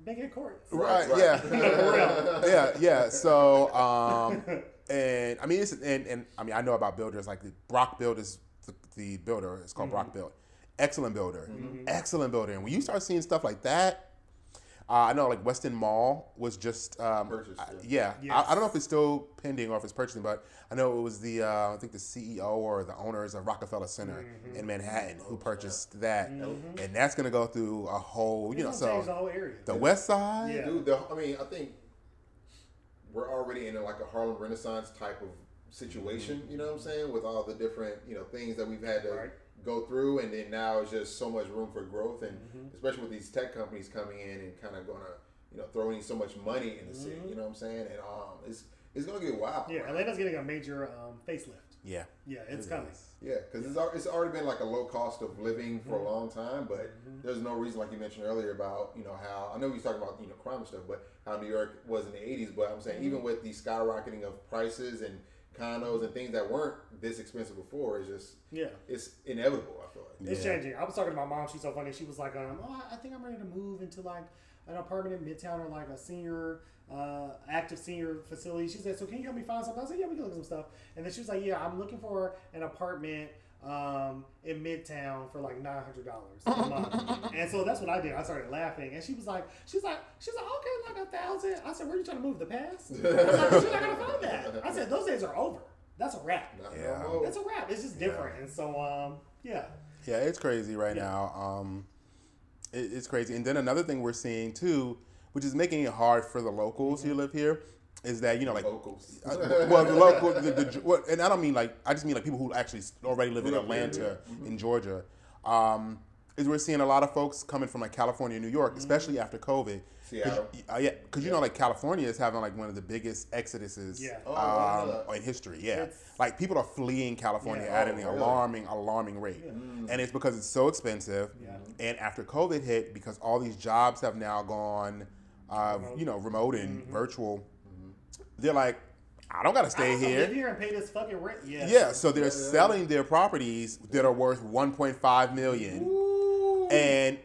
Speaker 3: Big head court.
Speaker 4: Right,
Speaker 2: right.
Speaker 4: yeah, yeah, yeah. So, um, and I mean, it's, and and I mean, I know about builders like the Brock Built is the, the builder. It's called Brock Built. Excellent builder, excellent builder. And when you start seeing stuff like that, uh, I know like West End Mall was just um,
Speaker 2: Purchased,
Speaker 4: I-
Speaker 2: yeah.
Speaker 4: yeah. I, I don't know if it's still pending or if it's purchasing, but I know it was the uh, I think the CEO or the owners of Rockefeller Center in Manhattan who purchased that, and that's going to go through a whole you know
Speaker 3: It's gonna the
Speaker 4: so
Speaker 3: whole area.
Speaker 4: the West Side.
Speaker 3: Yeah.
Speaker 2: Dude, the, I mean, I think we're already in a, like a Harlem Renaissance type of situation. You know what I'm saying? With all the different you know things that we've had to
Speaker 3: Right.
Speaker 2: Go through, and then now it's just so much room for growth, and
Speaker 3: Mm-hmm.
Speaker 2: especially with these tech companies coming in and kind of gonna you know throwing so much money in the city. You know what I'm saying? And um, it's it's gonna get wild.
Speaker 3: Mm-hmm. Yeah, Atlanta's getting a major um, facelift.
Speaker 4: Yeah.
Speaker 3: Yeah, it's
Speaker 4: It
Speaker 3: coming.
Speaker 4: is.
Speaker 2: Yeah, because it's, it's already been like a low cost of living for
Speaker 3: Mm-hmm.
Speaker 2: a long time, but there's no reason, like you mentioned earlier, about you know how I know he's talking about you know crime and stuff, but how New York was in the '80s. But I'm saying
Speaker 3: Mm-hmm.
Speaker 2: even with the skyrocketing of prices and condos and things that weren't this expensive before, it's just
Speaker 3: Yeah.
Speaker 2: it's inevitable. I feel like.
Speaker 3: It's
Speaker 4: Yeah.
Speaker 3: changing. I was talking to my mom. She's so funny. She was like, um, "Oh, I think I'm ready to move into like an apartment in Midtown or like a senior, uh, active senior facility." She said, "So can you help me find something?" I said, "Yeah, we can look at some stuff." And then she was like, "Yeah, I'm looking for an apartment um, in Midtown for like nine hundred dollars a month." and so that's what I did. I started laughing, and she was like, "She's like, she's like, okay, like a thousand. I said, "Where are you trying to move? The past?" I was like, "You're not gonna find that." I said, "Those days are over. That's a wrap.
Speaker 4: Yeah.
Speaker 3: That's a wrap. It's just different." And so, um, yeah.
Speaker 4: Yeah, it's crazy right
Speaker 3: Yeah.
Speaker 4: now. Um, it, it's crazy. And then another thing we're seeing too, which is making it hard for the locals who live here, is that you know like.
Speaker 2: locals.
Speaker 4: uh, well, the local, the, the, what, and I don't mean like I just mean like people who actually already live in
Speaker 2: Grew up here,
Speaker 4: Atlanta, in Georgia. Um, is we're seeing a lot of folks coming from like California, New York, especially after COVID. 'Cause-
Speaker 2: Seattle.
Speaker 4: uh, yeah, because you know, like California is having like one of the biggest exoduses
Speaker 3: Yeah.
Speaker 2: Oh, I didn't know
Speaker 4: um,
Speaker 2: that.
Speaker 4: in history. Yeah,
Speaker 3: It's-
Speaker 4: like people are fleeing California
Speaker 3: Yeah.
Speaker 4: at
Speaker 2: Oh,
Speaker 4: an
Speaker 2: really?
Speaker 4: alarming, alarming rate, and it's because it's so expensive.
Speaker 3: Yeah.
Speaker 4: And after COVID hit, because all these jobs have now gone, uh, you know, remote and virtual, they're like, I don't got to stay here.
Speaker 3: live here and pay this fucking rent. Yeah.
Speaker 4: Yeah, so they're selling their properties that are worth 1.5 million, Ooh. and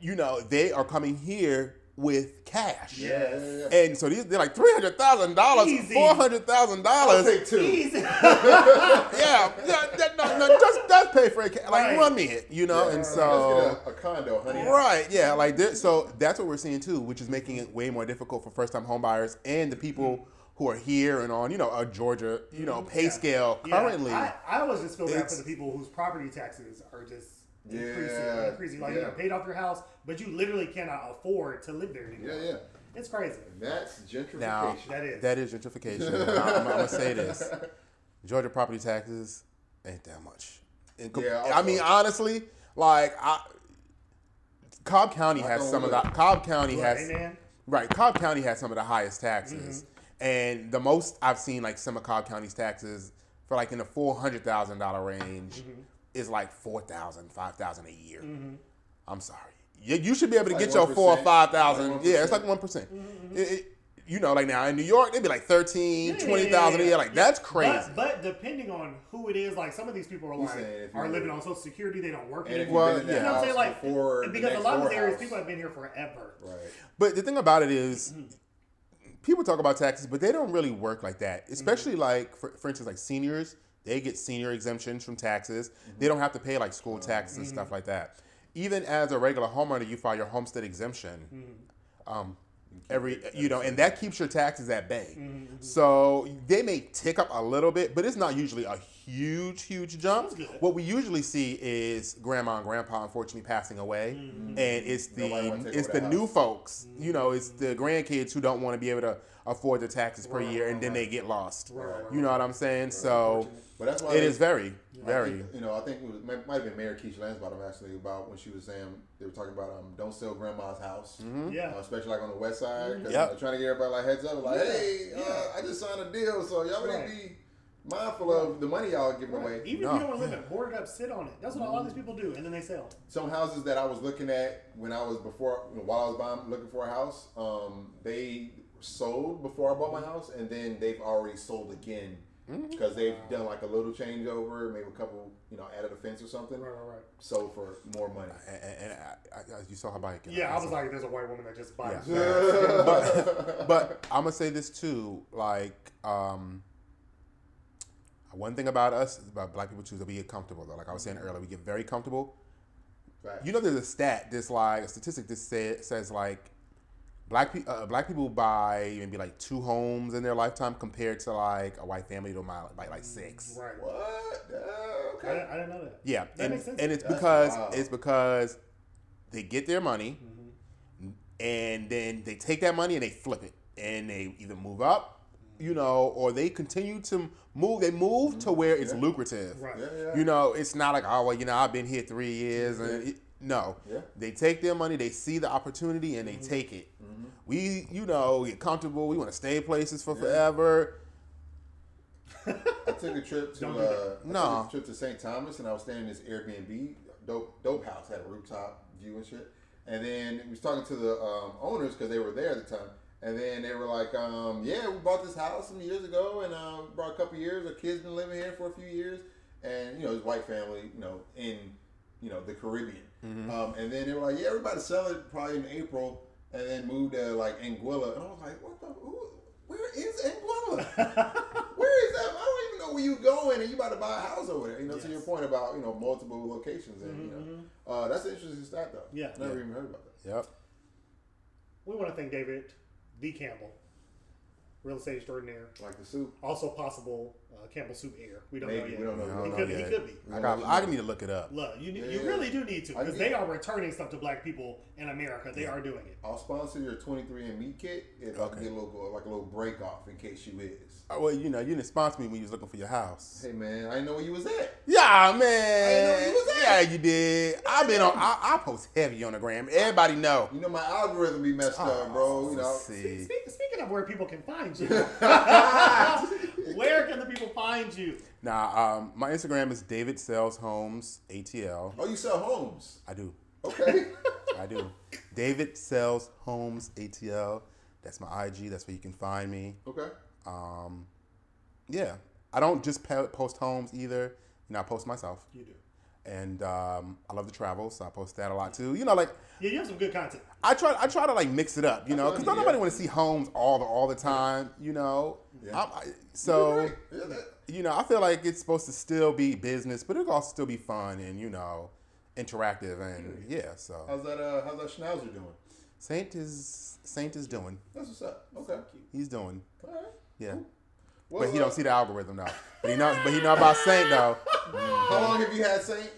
Speaker 4: you know they are coming here with cash.
Speaker 2: Yeah, yeah, yeah.
Speaker 4: And so these, they're like three hundred thousand dollars, four hundred thousand dollars.
Speaker 2: take two.
Speaker 3: Easy.
Speaker 4: Yeah, yeah, that- no, no, just just pay for it. Like
Speaker 3: Right.
Speaker 4: run me it, you know.
Speaker 2: Yeah,
Speaker 4: and so
Speaker 2: a, a condo, honey.
Speaker 4: Right, yeah, like this. So that's what we're seeing too, which is making it way more difficult for first-time homebuyers and the people who are here and on you know a Georgia you know pay
Speaker 3: Yeah.
Speaker 4: scale
Speaker 3: Yeah,
Speaker 4: currently.
Speaker 3: I, I always just feel bad for the people whose property taxes are just increasing,
Speaker 2: Yeah,
Speaker 3: increasing. Like you
Speaker 2: yeah.
Speaker 3: know, paid off your house, but you literally cannot afford to live there anymore.
Speaker 2: Yeah, yeah.
Speaker 3: It's crazy.
Speaker 2: And that's gentrification.
Speaker 4: Now
Speaker 3: That is.
Speaker 4: that is gentrification. I'm, I'm gonna say this: Georgia property taxes ain't that much. In
Speaker 2: Yeah,
Speaker 4: I mean honestly, like I, Cobb County
Speaker 2: Not
Speaker 4: has
Speaker 2: gonna
Speaker 4: some of the. Cobb County
Speaker 3: Right,
Speaker 4: has
Speaker 3: man.
Speaker 4: right. Cobb County has some of the highest taxes,
Speaker 3: Mm-hmm.
Speaker 4: And the most I've seen like some of Cobb County's taxes for like in the four hundred thousand dollar range
Speaker 3: Mm-hmm.
Speaker 4: is like four thousand, five thousand a year. Mm-hmm. I'm sorry. You, you should be able to
Speaker 2: Like
Speaker 4: get your four or five thousand.
Speaker 2: like
Speaker 4: yeah, it's
Speaker 2: 1%.
Speaker 4: like one percent. Mm-hmm. You know, like now in New York, they'd be like 13,
Speaker 3: Yeah,
Speaker 4: 20,000 a
Speaker 3: yeah,
Speaker 4: year. Like that's crazy.
Speaker 3: But, but depending on who it is, like some of these people are like
Speaker 2: saying
Speaker 3: are living on Social Security, they don't work
Speaker 2: And if
Speaker 3: anymore.
Speaker 2: you've been in
Speaker 4: Well, yeah.
Speaker 3: You know what I'm saying? Like, because a lot of
Speaker 2: door
Speaker 3: these areas,
Speaker 2: house.
Speaker 3: people have been here forever.
Speaker 2: Right.
Speaker 4: But the thing about it is, mm-hmm. People talk about taxes, but they don't really work like that. Especially like, for, for instance, like seniors, they get senior exemptions from taxes. They don't have to pay like school taxes and stuff like that. Even as a regular homeowner, you file your homestead exemption. Um, every you know, and that keeps your taxes at bay. So they may tick up a little bit, but it's not usually a huge, huge jump. What we usually see is grandma and grandpa unfortunately passing away, and it's the it's the
Speaker 2: the
Speaker 4: new
Speaker 2: house.
Speaker 4: folks. You know, it's the grandkids who don't want to be able to afford the taxes per
Speaker 3: Right,
Speaker 4: year,
Speaker 3: right,
Speaker 4: and then
Speaker 3: right.
Speaker 4: they get lost.
Speaker 3: Right, right,
Speaker 4: You know what I'm saying? So
Speaker 2: But that's why
Speaker 4: it
Speaker 2: they-
Speaker 4: is very,
Speaker 2: I
Speaker 4: very.
Speaker 2: think, you know, I think it was, might, might have been Mayor Keisha Lance Bottom actually about when she was saying they were talking about um, don't sell grandma's house,
Speaker 3: Yeah.
Speaker 2: uh, especially like on the west side, because
Speaker 4: Yep.
Speaker 2: you know, trying to get everybody like heads up, like,
Speaker 3: Yeah,
Speaker 2: hey,
Speaker 3: yeah.
Speaker 2: uh, I just signed a deal, so y'all
Speaker 3: Right.
Speaker 2: need to be mindful of the money y'all giving
Speaker 3: Right.
Speaker 2: away.
Speaker 3: Even
Speaker 4: No.
Speaker 3: if you don't want to live it, board it up, sit on it. That's what a lot of these people do, and then they sell.
Speaker 2: Some houses that I was looking at when I was before, you know, while I was buying, looking for a house, um, they sold before I bought my house, and then they've already sold again because they've done like a little changeover, maybe a couple, you know, added a fence or something,
Speaker 3: Right, right, right.
Speaker 2: sold for more money.
Speaker 4: And, and I, I, you saw her bike.
Speaker 3: Yeah, I was
Speaker 4: said-
Speaker 3: like, there's a white woman that just buys.
Speaker 4: Yeah. but, but I'm gonna say this too. Like, um, one thing about us about black people too is that we get comfortable. Though, like I was saying earlier, we get very comfortable.
Speaker 2: Facts.
Speaker 4: You know, there's a stat, this like a statistic that say, says like black people uh, black people buy maybe like two homes in their lifetime compared to like a white family to buy buy like six.
Speaker 3: Right.
Speaker 2: What? Uh,
Speaker 3: I,
Speaker 2: okay.
Speaker 3: didn't- I didn't know that.
Speaker 4: Yeah,
Speaker 3: That
Speaker 4: and,
Speaker 3: makes sense.
Speaker 4: and it's
Speaker 2: That's
Speaker 4: because
Speaker 2: wild.
Speaker 4: it's because they get their money,
Speaker 3: Mm-hmm.
Speaker 4: and then they take that money and they flip it, and they either move up, you know, or they continue to move. They move to where it's lucrative.
Speaker 3: Right.
Speaker 2: Yeah, yeah.
Speaker 4: You know, it's not like oh well, you know, I've been here three years, and it, no,
Speaker 2: Yeah.
Speaker 4: they take their money, they see the opportunity, and they
Speaker 3: Mm-hmm.
Speaker 4: take it. We, you know, get comfortable. We want to stay in places for forever.
Speaker 2: I took a trip to uh,
Speaker 4: No.
Speaker 2: a trip to St. Thomas, and I was staying in this Airbnb dope dope house had a rooftop view and shit. And then we was talking to the um, owners because they were there at the time. And then they were like, um, "Yeah, we bought this house some years ago, and um, brought a couple years. Our kids been living here for a few years, and you know, his white family, you know, in you know the Caribbean. Um, and then they were like, "Yeah, everybody sell it probably in April, and then move to like Anguilla." And I was like, "What the? Who, where is Anguilla? where is that? I don't even know where you going, and you about to buy a house over there. You know, to your point about you know multiple locations, and you know, uh, that's an interesting stat though.
Speaker 3: Yeah.
Speaker 2: never
Speaker 4: Yeah.
Speaker 2: even heard about that.
Speaker 4: Yep.
Speaker 3: We want to thank David D. Campbell, real estate extraordinaire,
Speaker 2: Like the soup.
Speaker 3: also possible uh, Campbell Soup heir. We don't know
Speaker 2: Maybe
Speaker 3: yet.
Speaker 2: we don't know.
Speaker 3: He
Speaker 4: don't know
Speaker 3: could be. He could be.
Speaker 4: I got. I need to look it up.
Speaker 3: Look, you, need, you really do need to because they are returning stuff to black people in America. They are doing it.
Speaker 2: I'll sponsor your 23andMe kit if I uh,
Speaker 4: Okay.
Speaker 2: can get a little uh, like a little break off in case you is.
Speaker 4: Oh, well, you know, you didn't sponsor me when you was looking for your house.
Speaker 2: Hey man, I didn't know where you was at.
Speaker 4: Yeah, man.
Speaker 2: I know you was at.
Speaker 4: yeah, you did. I've been on. I, I post heavy on the gram. Everybody know.
Speaker 2: You know my algorithm be messed up, ah, bro. You know.
Speaker 4: See.
Speaker 3: Speak, speaking of where people can find you, where can the people find you?
Speaker 4: Now, um, my Instagram is David Sells Homes ATL.
Speaker 2: Oh, you sell homes.
Speaker 4: I do.
Speaker 2: Okay.
Speaker 4: I do. David Sells Homes ATL. That's my IG. That's where you can find me.
Speaker 2: okay.
Speaker 4: Um, yeah, I don't just post homes either. You know, I post myself,
Speaker 3: You do.
Speaker 4: and um, I love to travel, so I post that a lot too. You know, like
Speaker 3: Yeah, you have some good content.
Speaker 4: I try. I try to like mix it up. You know, because
Speaker 2: Yeah.
Speaker 4: nobody want to see homes all the all the time. You know,
Speaker 2: Yeah.
Speaker 4: I, so
Speaker 2: right. Yeah,
Speaker 4: you know, I feel like it's supposed to still be business, but it will also still be fun and you know, interactive and yeah. So
Speaker 2: How's that? Uh, how's that Schnauzer doing?
Speaker 4: Saint is Saint is doing.
Speaker 2: That's what's up. Okay.
Speaker 4: He's doing.
Speaker 2: All right.
Speaker 4: Yeah,
Speaker 2: Well,
Speaker 4: but he
Speaker 2: uh,
Speaker 4: don't see the algorithm though. But he knows. But he know about Saint though.
Speaker 2: How long have you had Saint?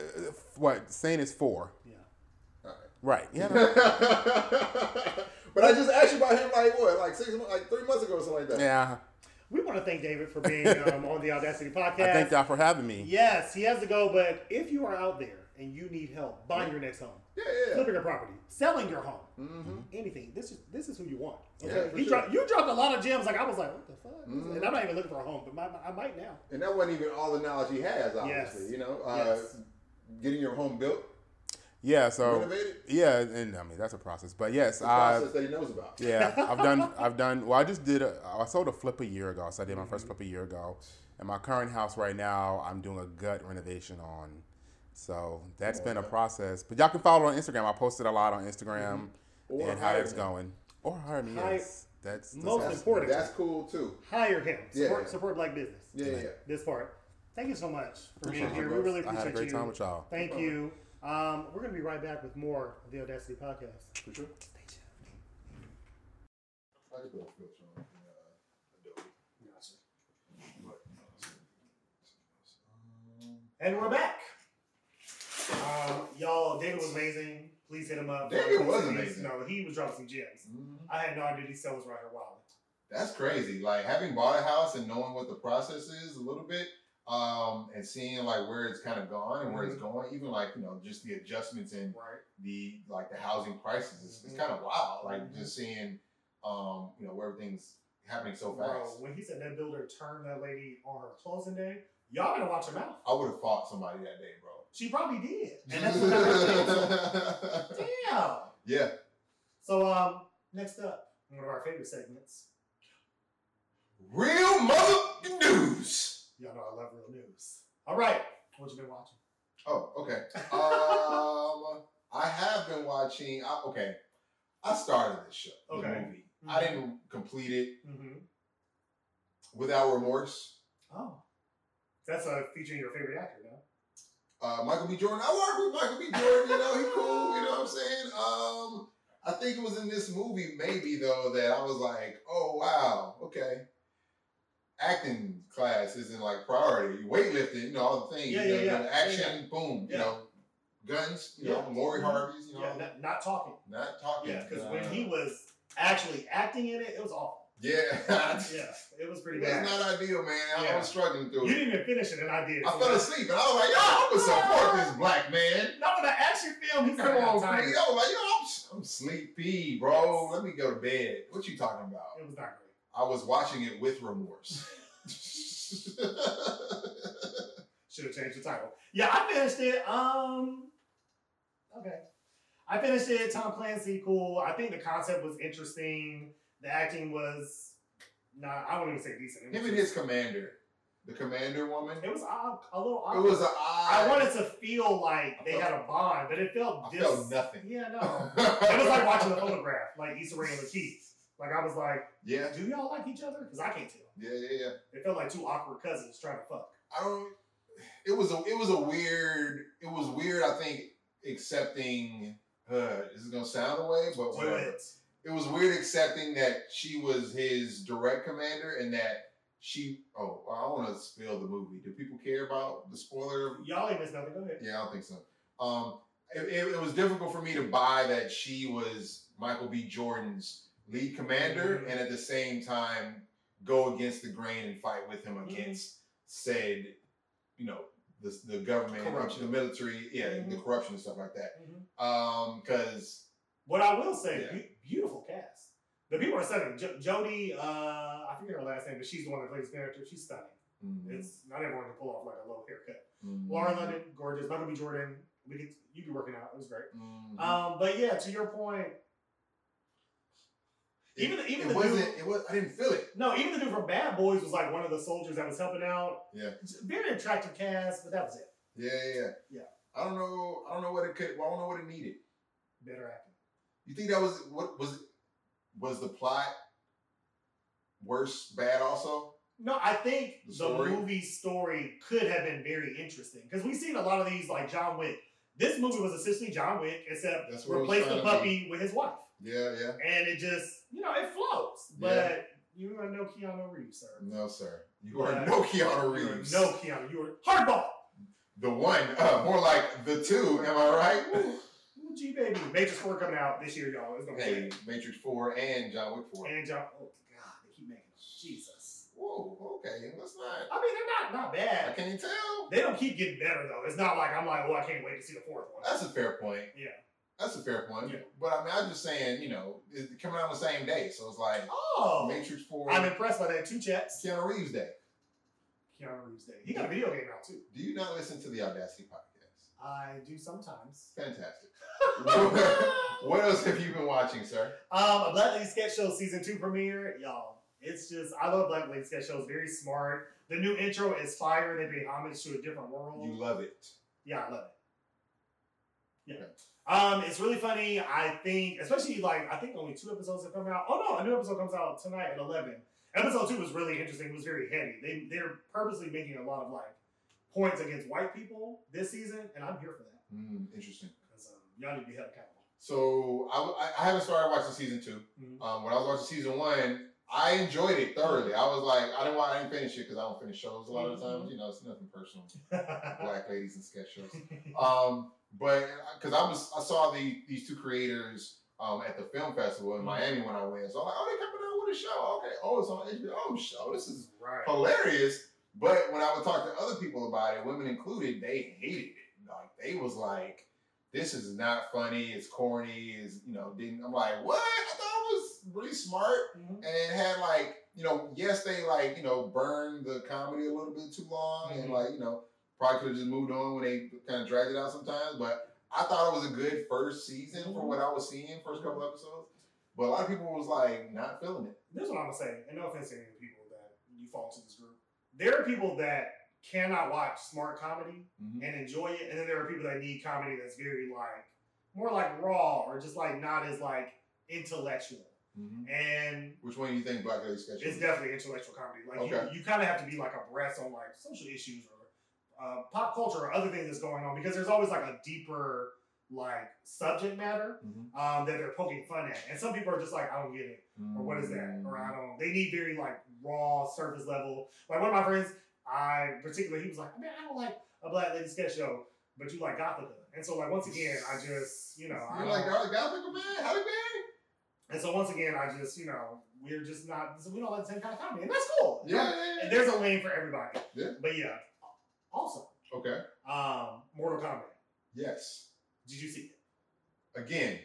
Speaker 4: Uh, What Saint is four.
Speaker 3: Yeah.
Speaker 2: All
Speaker 4: Right. Yeah.
Speaker 2: but I just asked you about him like what, like six, like three months ago or something like that.
Speaker 4: yeah.
Speaker 3: We want to thank David for being um, on the Audacity podcast.
Speaker 4: I thank y'all for having me.
Speaker 3: Yes, he has to go, but if you are out there and you need help buying your next home,
Speaker 2: Yeah, yeah.
Speaker 3: flipping a property, selling your home,
Speaker 2: Mm-hmm.
Speaker 3: anything, this is this is who you want.
Speaker 2: Yeah,
Speaker 3: Okay,
Speaker 2: for
Speaker 3: he
Speaker 2: sure.
Speaker 3: dropped, you dropped a lot of gems. Like I was like, what the fuck?
Speaker 2: Mhm.
Speaker 3: And I'm not even looking for a home, but my, I might now.
Speaker 2: And that wasn't even all the knowledge he has, obviously.
Speaker 3: Yes.
Speaker 2: You know, uh,
Speaker 3: Yes.
Speaker 2: getting your home built,
Speaker 4: Yeah. So.
Speaker 2: renovated,
Speaker 4: Yeah, and I mean that's a process. But yes,
Speaker 2: it's a
Speaker 4: I.
Speaker 2: process that he knows about.
Speaker 4: Yeah, I've done. I've done. Well, I just did. A, I sold a flip a year ago, so I did my first mm-hmm. flip a year ago. And my current house right now, I'm doing a gut renovation on. So that's been a process. But y'all can follow on Instagram. I posted a lot on Instagram mm-hmm.
Speaker 2: Or
Speaker 4: and how
Speaker 2: hire
Speaker 4: that's
Speaker 2: him.
Speaker 4: going. Or hire me.
Speaker 3: Hire-
Speaker 4: Yes, that's, that's
Speaker 3: Most
Speaker 4: that's-
Speaker 3: important,
Speaker 2: That's cool too.
Speaker 3: hire him. Support,
Speaker 2: Yeah.
Speaker 3: support black business.
Speaker 2: Yeah, yeah. yeah.
Speaker 3: This part. Thank you so much for being here.
Speaker 2: you,
Speaker 3: We
Speaker 2: bro.
Speaker 3: really
Speaker 4: I
Speaker 3: appreciate
Speaker 4: had a great
Speaker 3: you.
Speaker 4: time with y'all.
Speaker 3: Thank you. Um, we're gonna be right back with more of the Audacity podcast.
Speaker 2: For sure.
Speaker 3: Stay tuned.
Speaker 2: I could put a on Adobe. But,
Speaker 3: And we're back. Um, y'all, David was amazing. Please hit him up.
Speaker 2: David was amazing.
Speaker 3: No, he was dropping some gems.
Speaker 2: mhm.
Speaker 3: I had no idea these cells right here wild.
Speaker 2: That's crazy. Like having bought a house and knowing what the process is a little bit, um, and seeing like where it's kind of gone and where it's going, even like you know just the adjustments in
Speaker 3: Right.
Speaker 2: the like the housing prices, it's, it's
Speaker 3: Mhm.
Speaker 2: kind of wild. Like
Speaker 3: Mhm.
Speaker 2: just seeing, um, you know where everything's happening so fast.
Speaker 3: Bro, when he said that builder turned that lady on her closing day, y'all gotta watch her mouth.
Speaker 2: I would have fought somebody that day, bro.
Speaker 3: She probably did. And that's what Damn.
Speaker 2: yeah.
Speaker 3: So um, next up, one of our favorite segments.
Speaker 2: Real mother news.
Speaker 3: Y'all know I love real news. All right, what you been watching?
Speaker 2: Oh, okay. Um, I have been watching. I, okay, I started this show, the
Speaker 3: Okay.
Speaker 2: movie. I
Speaker 3: Mhm.
Speaker 2: didn't complete it
Speaker 3: Mm-hmm.
Speaker 2: without remorse.
Speaker 3: Oh, that's uh, featuring your favorite actor, no?
Speaker 2: Uh, Michael B. Jordan. I work with Michael B. Jordan. You know, he cool. You know what I'm saying? Um, I think it was in this movie, maybe though, that I was like, oh wow, okay. Acting class isn't like priority. Weightlifting, you know, all the things.
Speaker 3: Yeah,
Speaker 2: you know,
Speaker 3: yeah, yeah.
Speaker 2: action, boom. You know, guns. You know, Lori. Harvey's. You know,
Speaker 3: not, not talking.
Speaker 2: not talking.
Speaker 3: Yeah, because when he was actually acting in it, it was awful.
Speaker 2: Yeah.
Speaker 3: Yeah, it was pretty
Speaker 2: It's
Speaker 3: bad.
Speaker 2: not ideal, man. I, I
Speaker 3: Yeah.
Speaker 2: was struggling through it.
Speaker 3: You didn't even finish it, and I did.
Speaker 2: I
Speaker 3: So
Speaker 2: fell asleep, and I was like, "Yo, I'm gonna support this black man."
Speaker 3: Not with an action film. He
Speaker 2: Come on,
Speaker 3: tired.
Speaker 2: I was like, "Yo, I'm, I'm sleepy, bro. Let me go to bed." What you talking about?
Speaker 3: It was not great.
Speaker 2: I was watching it with remorse.
Speaker 3: Should have changed the title. Yeah, I finished it. Um, okay, I finished it. Tom Clancy, cool. I think the concept was interesting. The acting was not. I wouldn't even say decent.
Speaker 2: Him and his commander, the commander woman.
Speaker 3: It was odd, a little
Speaker 2: odd.
Speaker 3: It
Speaker 2: was an
Speaker 3: I wanted to feel like
Speaker 2: I
Speaker 3: they
Speaker 2: felt-
Speaker 3: had a bond, but it felt
Speaker 2: I
Speaker 3: dis-
Speaker 2: felt nothing.
Speaker 3: Yeah, no. It was like watching the photograph, like Issa Rae and Lakeith. Like I was like,
Speaker 2: Yeah,
Speaker 3: do y'all like each other? Because I can't tell.
Speaker 2: yeah, yeah, yeah.
Speaker 3: It felt like two awkward cousins trying to fuck.
Speaker 2: I don't. It was a. It was a weird. It was weird. I think accepting. Uh, this is gonna sound away, but
Speaker 3: Do
Speaker 2: whatever.
Speaker 3: it.
Speaker 2: it was weird accepting that she was his direct commander and that she. Oh, I want to spill the movie. Do people care about the spoiler?
Speaker 3: Y'all ain't missed nothing. Go ahead.
Speaker 2: Yeah, I don't think so. Um, it, it, it was difficult for me to buy that she was Michael B. Jordan's lead commander,
Speaker 3: Mhm.
Speaker 2: and at the same time go against the grain and fight with him
Speaker 3: Mhm.
Speaker 2: against said, you know, the the government,
Speaker 3: Corruption.
Speaker 2: the military, yeah, the
Speaker 3: Mhm.
Speaker 2: corruption and stuff like that.
Speaker 3: Mhm.
Speaker 2: Um, because
Speaker 3: What I will say,
Speaker 2: Yeah.
Speaker 3: be- beautiful cast. The people are stunning. Jo- Jodie, uh, I forget her last name, but she's the one that plays the character. She's stunning.
Speaker 2: mm,
Speaker 3: It's not everyone can pull off like a low haircut. Lauren London, gorgeous. Michael B. Jordan, we could you be working out. It was great. Um, but yeah, to your point, even the- even
Speaker 2: it
Speaker 3: the
Speaker 2: wasn't.
Speaker 3: dude-
Speaker 2: It was. I didn't feel it.
Speaker 3: no, even the dude from Bad Boys was like one of the soldiers that was helping out.
Speaker 2: Yeah.
Speaker 3: Very attractive cast, but that was it.
Speaker 2: Yeah, yeah, yeah.
Speaker 3: Yeah.
Speaker 2: I don't know. I don't know what it could. I don't know what it needed.
Speaker 3: Better acting.
Speaker 2: You think that was what was? Was the plot worse, bad also?
Speaker 3: No, I think
Speaker 2: The
Speaker 3: the, movie story could have been very interesting because we've seen a lot of these like John Wick. This movie was essentially John Wick, except
Speaker 2: That's what
Speaker 3: replace the puppy with his wife,
Speaker 2: Yeah, yeah.
Speaker 3: and it just you know it flows.
Speaker 2: Yeah.
Speaker 3: But You are no Keanu Reeves, sir.
Speaker 2: No, sir. You are no Keanu Reeves.
Speaker 3: no Keanu. You are hardball.
Speaker 2: The one, uh, more like the two. Am I right?
Speaker 3: Ooh, G baby. Matrix Four coming out this year, y'all. It's gonna
Speaker 2: hey,
Speaker 3: be
Speaker 2: Matrix Four and John Wick Four.
Speaker 3: and John. Oh God, they keep making them. Jesus.
Speaker 2: Whoa, okay, let's not.
Speaker 3: I mean, they're not not bad.
Speaker 2: Can you tell.
Speaker 3: They don't keep getting better though. It's not like I'm like, oh, I can't wait to see the fourth one.
Speaker 2: That's a fair point.
Speaker 3: yeah.
Speaker 2: That's a fair point.
Speaker 3: Yeah.
Speaker 2: But I mean, I'm just saying, you know, it's coming out on the same day, so it's like
Speaker 3: Oh,
Speaker 2: Matrix Four,
Speaker 3: I'm impressed by that. Two checks.
Speaker 2: Keanu Reeves Day.
Speaker 3: Keanu Reeves Day. He got a video game out too.
Speaker 2: Do you not listen to the Audacity podcast?
Speaker 3: I do sometimes.
Speaker 2: Fantastic. what else have you been watching, sir?
Speaker 3: Um, a Black Lady Sketch Show season two premiere, y'all. It's just I love Black Lady Sketch Show. It's very smart. The new intro is fire. They pay homage to a different world.
Speaker 2: You love it.
Speaker 3: yeah, I love it. Yeah. Um, it's really funny. I think, especially like I think only two episodes have come out. Oh no, a new episode comes out tonight at eleven. Episode two was really interesting. It was very heavy. They they're purposely making a lot of like points against white people this season, and I'm here for that
Speaker 2: Mm, interesting.
Speaker 3: because um, y'all need to be held accountable.
Speaker 2: So I, I- haven't started watching season 2
Speaker 3: Mhm.
Speaker 2: Um, when I was watching season one, I enjoyed it thoroughly. I was like, I didn't want, I didn't finish it because I don't finish shows a lot of times. You know, it's nothing personal. Black ladies and sketch shows. Um, but because I was, I saw the these two creators um, at the film festival in
Speaker 3: Mhm.
Speaker 2: Miami when I went. So I'm like, oh, they're coming out with a show. Okay, oh, it's on HBO show. This is
Speaker 3: right.
Speaker 2: hilarious. But when I would talk to other people about it, women included, they hated it. Like they was like, "This is not funny. It's corny. Is you know?" Didn't I'm like, "What?" I thought it was really smart
Speaker 3: Mhm.
Speaker 2: and it had like you know, yes, they like you know burned the comedy a little bit too long, and
Speaker 3: Mhm.
Speaker 2: like you know probably could have just moved on when they kind of dragged it out sometimes. But I thought it was a good first season for what I was seeing, first couple episodes. But a lot of people was like not feeling it.
Speaker 3: This is what I'm gonna say, and no offense to any of the people that you fall into this group. There are people that cannot watch smart comedy
Speaker 2: Mhm.
Speaker 3: and enjoy it, and then there are people that need comedy that's very like more like raw or just like not as like intellectual.
Speaker 2: Mhm.
Speaker 3: And
Speaker 2: Which one do you think Black Lady Sketch?
Speaker 3: it's definitely intellectual comedy. Like
Speaker 2: Okay.
Speaker 3: you, you kind of have to be like abreast on like social issues or uh, pop culture or other things that's going on because there's always like a deeper like subject matter
Speaker 2: Mhm.
Speaker 3: um, that they're poking fun at, and some people are just like, I don't get it or what is that? Or I don't. They need very like raw surface level. Like one of my friends, I particularly, he was like, man, I don't like a black lady sketch show, but you like Gothika. And so like once again, I just you know, I
Speaker 2: You're
Speaker 3: don't-
Speaker 2: like, oh, Gothic man, Halle Berry.
Speaker 3: and so once again, I just you know, we're just not we don't like the same kind of comedy, and that's cool.
Speaker 2: Yeah, yeah, yeah.
Speaker 3: And there's a lane for everybody.
Speaker 2: Yeah.
Speaker 3: But yeah, also,
Speaker 2: Okay.
Speaker 3: um, Mortal Kombat.
Speaker 2: Yes.
Speaker 3: Did you see it?
Speaker 2: Again,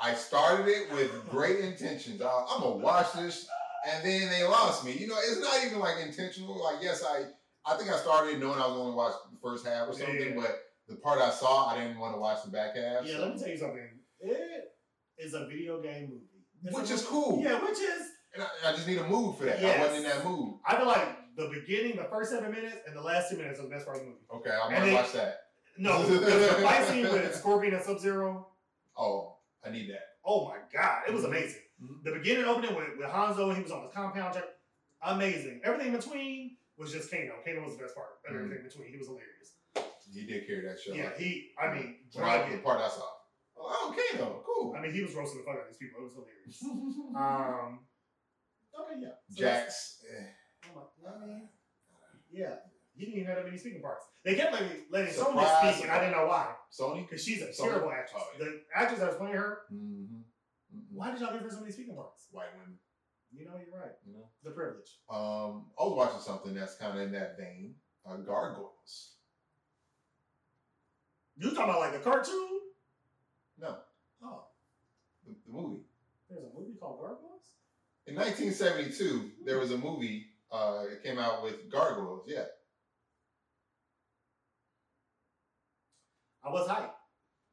Speaker 2: I started it with great intentions. I, I'm gonna watch this, and then they lost me. You know, it's not even like intentional. Like, yes, I, I think I started knowing I was going to watch the first half or something,
Speaker 3: Yeah.
Speaker 2: but the part I saw, I didn't want to watch the back half.
Speaker 3: Yeah,
Speaker 2: so-
Speaker 3: let me tell you something. It is a video game movie. It's
Speaker 2: Which is
Speaker 3: movie-
Speaker 2: cool.
Speaker 3: Yeah, which is
Speaker 2: and I, I just need a mood for that. I wasn't in that mood.
Speaker 3: I feel like the beginning, the first seven minutes, and the last two minutes are the best part of the movie.
Speaker 2: Okay, I'm gonna watch that.
Speaker 3: No, the, fight scene with Scorpion and Sub Zero.
Speaker 2: Oh, I need that.
Speaker 3: Oh my god, it was amazing.
Speaker 2: Mhm.
Speaker 3: The beginning opening with, with Hanzo, he was on his compound check. Amazing. Everything in between was just Kano. Kano was the best part. of. Everything in between, he was hilarious.
Speaker 2: He did carry that show.
Speaker 3: Yeah, he. I mean,
Speaker 2: When I, the part I saw. Oh, okay, though. Cool.
Speaker 3: I mean, he was roasting the fuck out of these people. It was hilarious. Um. Okay, yeah. So
Speaker 2: Jax. eh.
Speaker 3: I'm like, I mean, yeah. He didn't even have that many speaking parts. They kept letting, letting Sonya
Speaker 2: Surprise.
Speaker 3: speak, and I didn't know why.
Speaker 2: Sony.
Speaker 3: Because she's a
Speaker 2: Sonya?
Speaker 3: terrible actress.
Speaker 2: Oh, yeah.
Speaker 3: The actress that was playing her,
Speaker 2: Mm-hmm.
Speaker 3: why did y'all give her so many speaking parts?
Speaker 2: White women,
Speaker 3: You know, you're right.
Speaker 2: you know.
Speaker 3: The privilege.
Speaker 2: Um, I was watching something that's kind of in that vein. Uh, Gargoyles.
Speaker 3: You talking about like a cartoon?
Speaker 2: No,
Speaker 3: Oh,
Speaker 2: the, the movie.
Speaker 3: there's a movie called Gargoyles?
Speaker 2: In 1972, there was a movie. Uh, it came out with gargoyles. Yeah.
Speaker 3: I was hyped.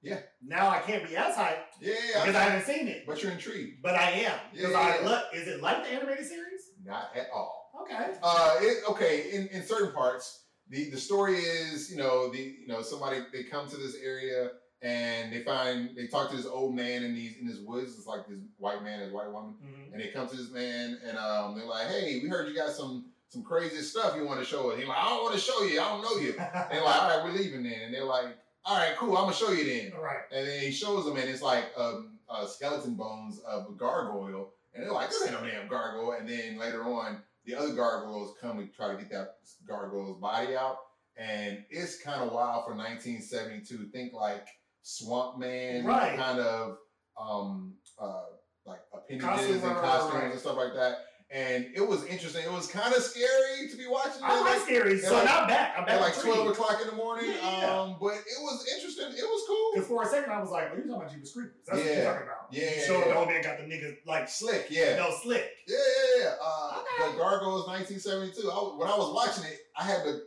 Speaker 2: Yeah.
Speaker 3: Now I can't be as hyped
Speaker 2: Yeah.
Speaker 3: yeah because I haven't seen it.
Speaker 2: but you're intrigued.
Speaker 3: But I am. Because
Speaker 2: Yeah,
Speaker 3: I look, is it like the animated series?
Speaker 2: Not at all.
Speaker 3: Okay.
Speaker 2: Uh, it, okay. In, in certain parts, the the story is you know the you know somebody they come to this area and they find they talk to this old man in these in his woods. It's like this white man and white woman.
Speaker 3: Mhm.
Speaker 2: and they come to this man and um, they're like, "Hey, we heard you got some some crazy stuff you want to show us." He's like, "I don't want to show you. I don't know you." And they're like, "All right, we're leaving then." And they're like, "All right, cool. I'm gonna show you then."
Speaker 3: All right.
Speaker 2: And then he shows them, and it's like um, uh, skeleton bones of a gargoyle, and they're like, "This ain't no damn gargoyle." And then later on, the other gargoyles come to try to get that gargoyle's body out, and it's kind of wild for 1972. Think like Swamp Man,
Speaker 3: Right.
Speaker 2: kind of um, uh, like appendages and costumes
Speaker 3: right.
Speaker 2: and stuff like that. And it was interesting. It was kind of scary to be watching.
Speaker 3: I like scary, so
Speaker 2: like-
Speaker 3: I'm back. I'm back
Speaker 2: at like 12 o'clock in the morning.
Speaker 3: Yeah, yeah.
Speaker 2: Um, but it was interesting. It was cool.
Speaker 3: Because for a second I was like, "Oh, you're talking about Jeepers Creepers? That's what you're talking about."
Speaker 2: Yeah,
Speaker 3: You
Speaker 2: yeah.
Speaker 3: the old man got the niggas like
Speaker 2: Slick, yeah.
Speaker 3: no slick.
Speaker 2: Yeah, yeah, yeah. Uh,
Speaker 3: Okay.
Speaker 2: The Gargoyles 1972. I, when I was watching it, I had to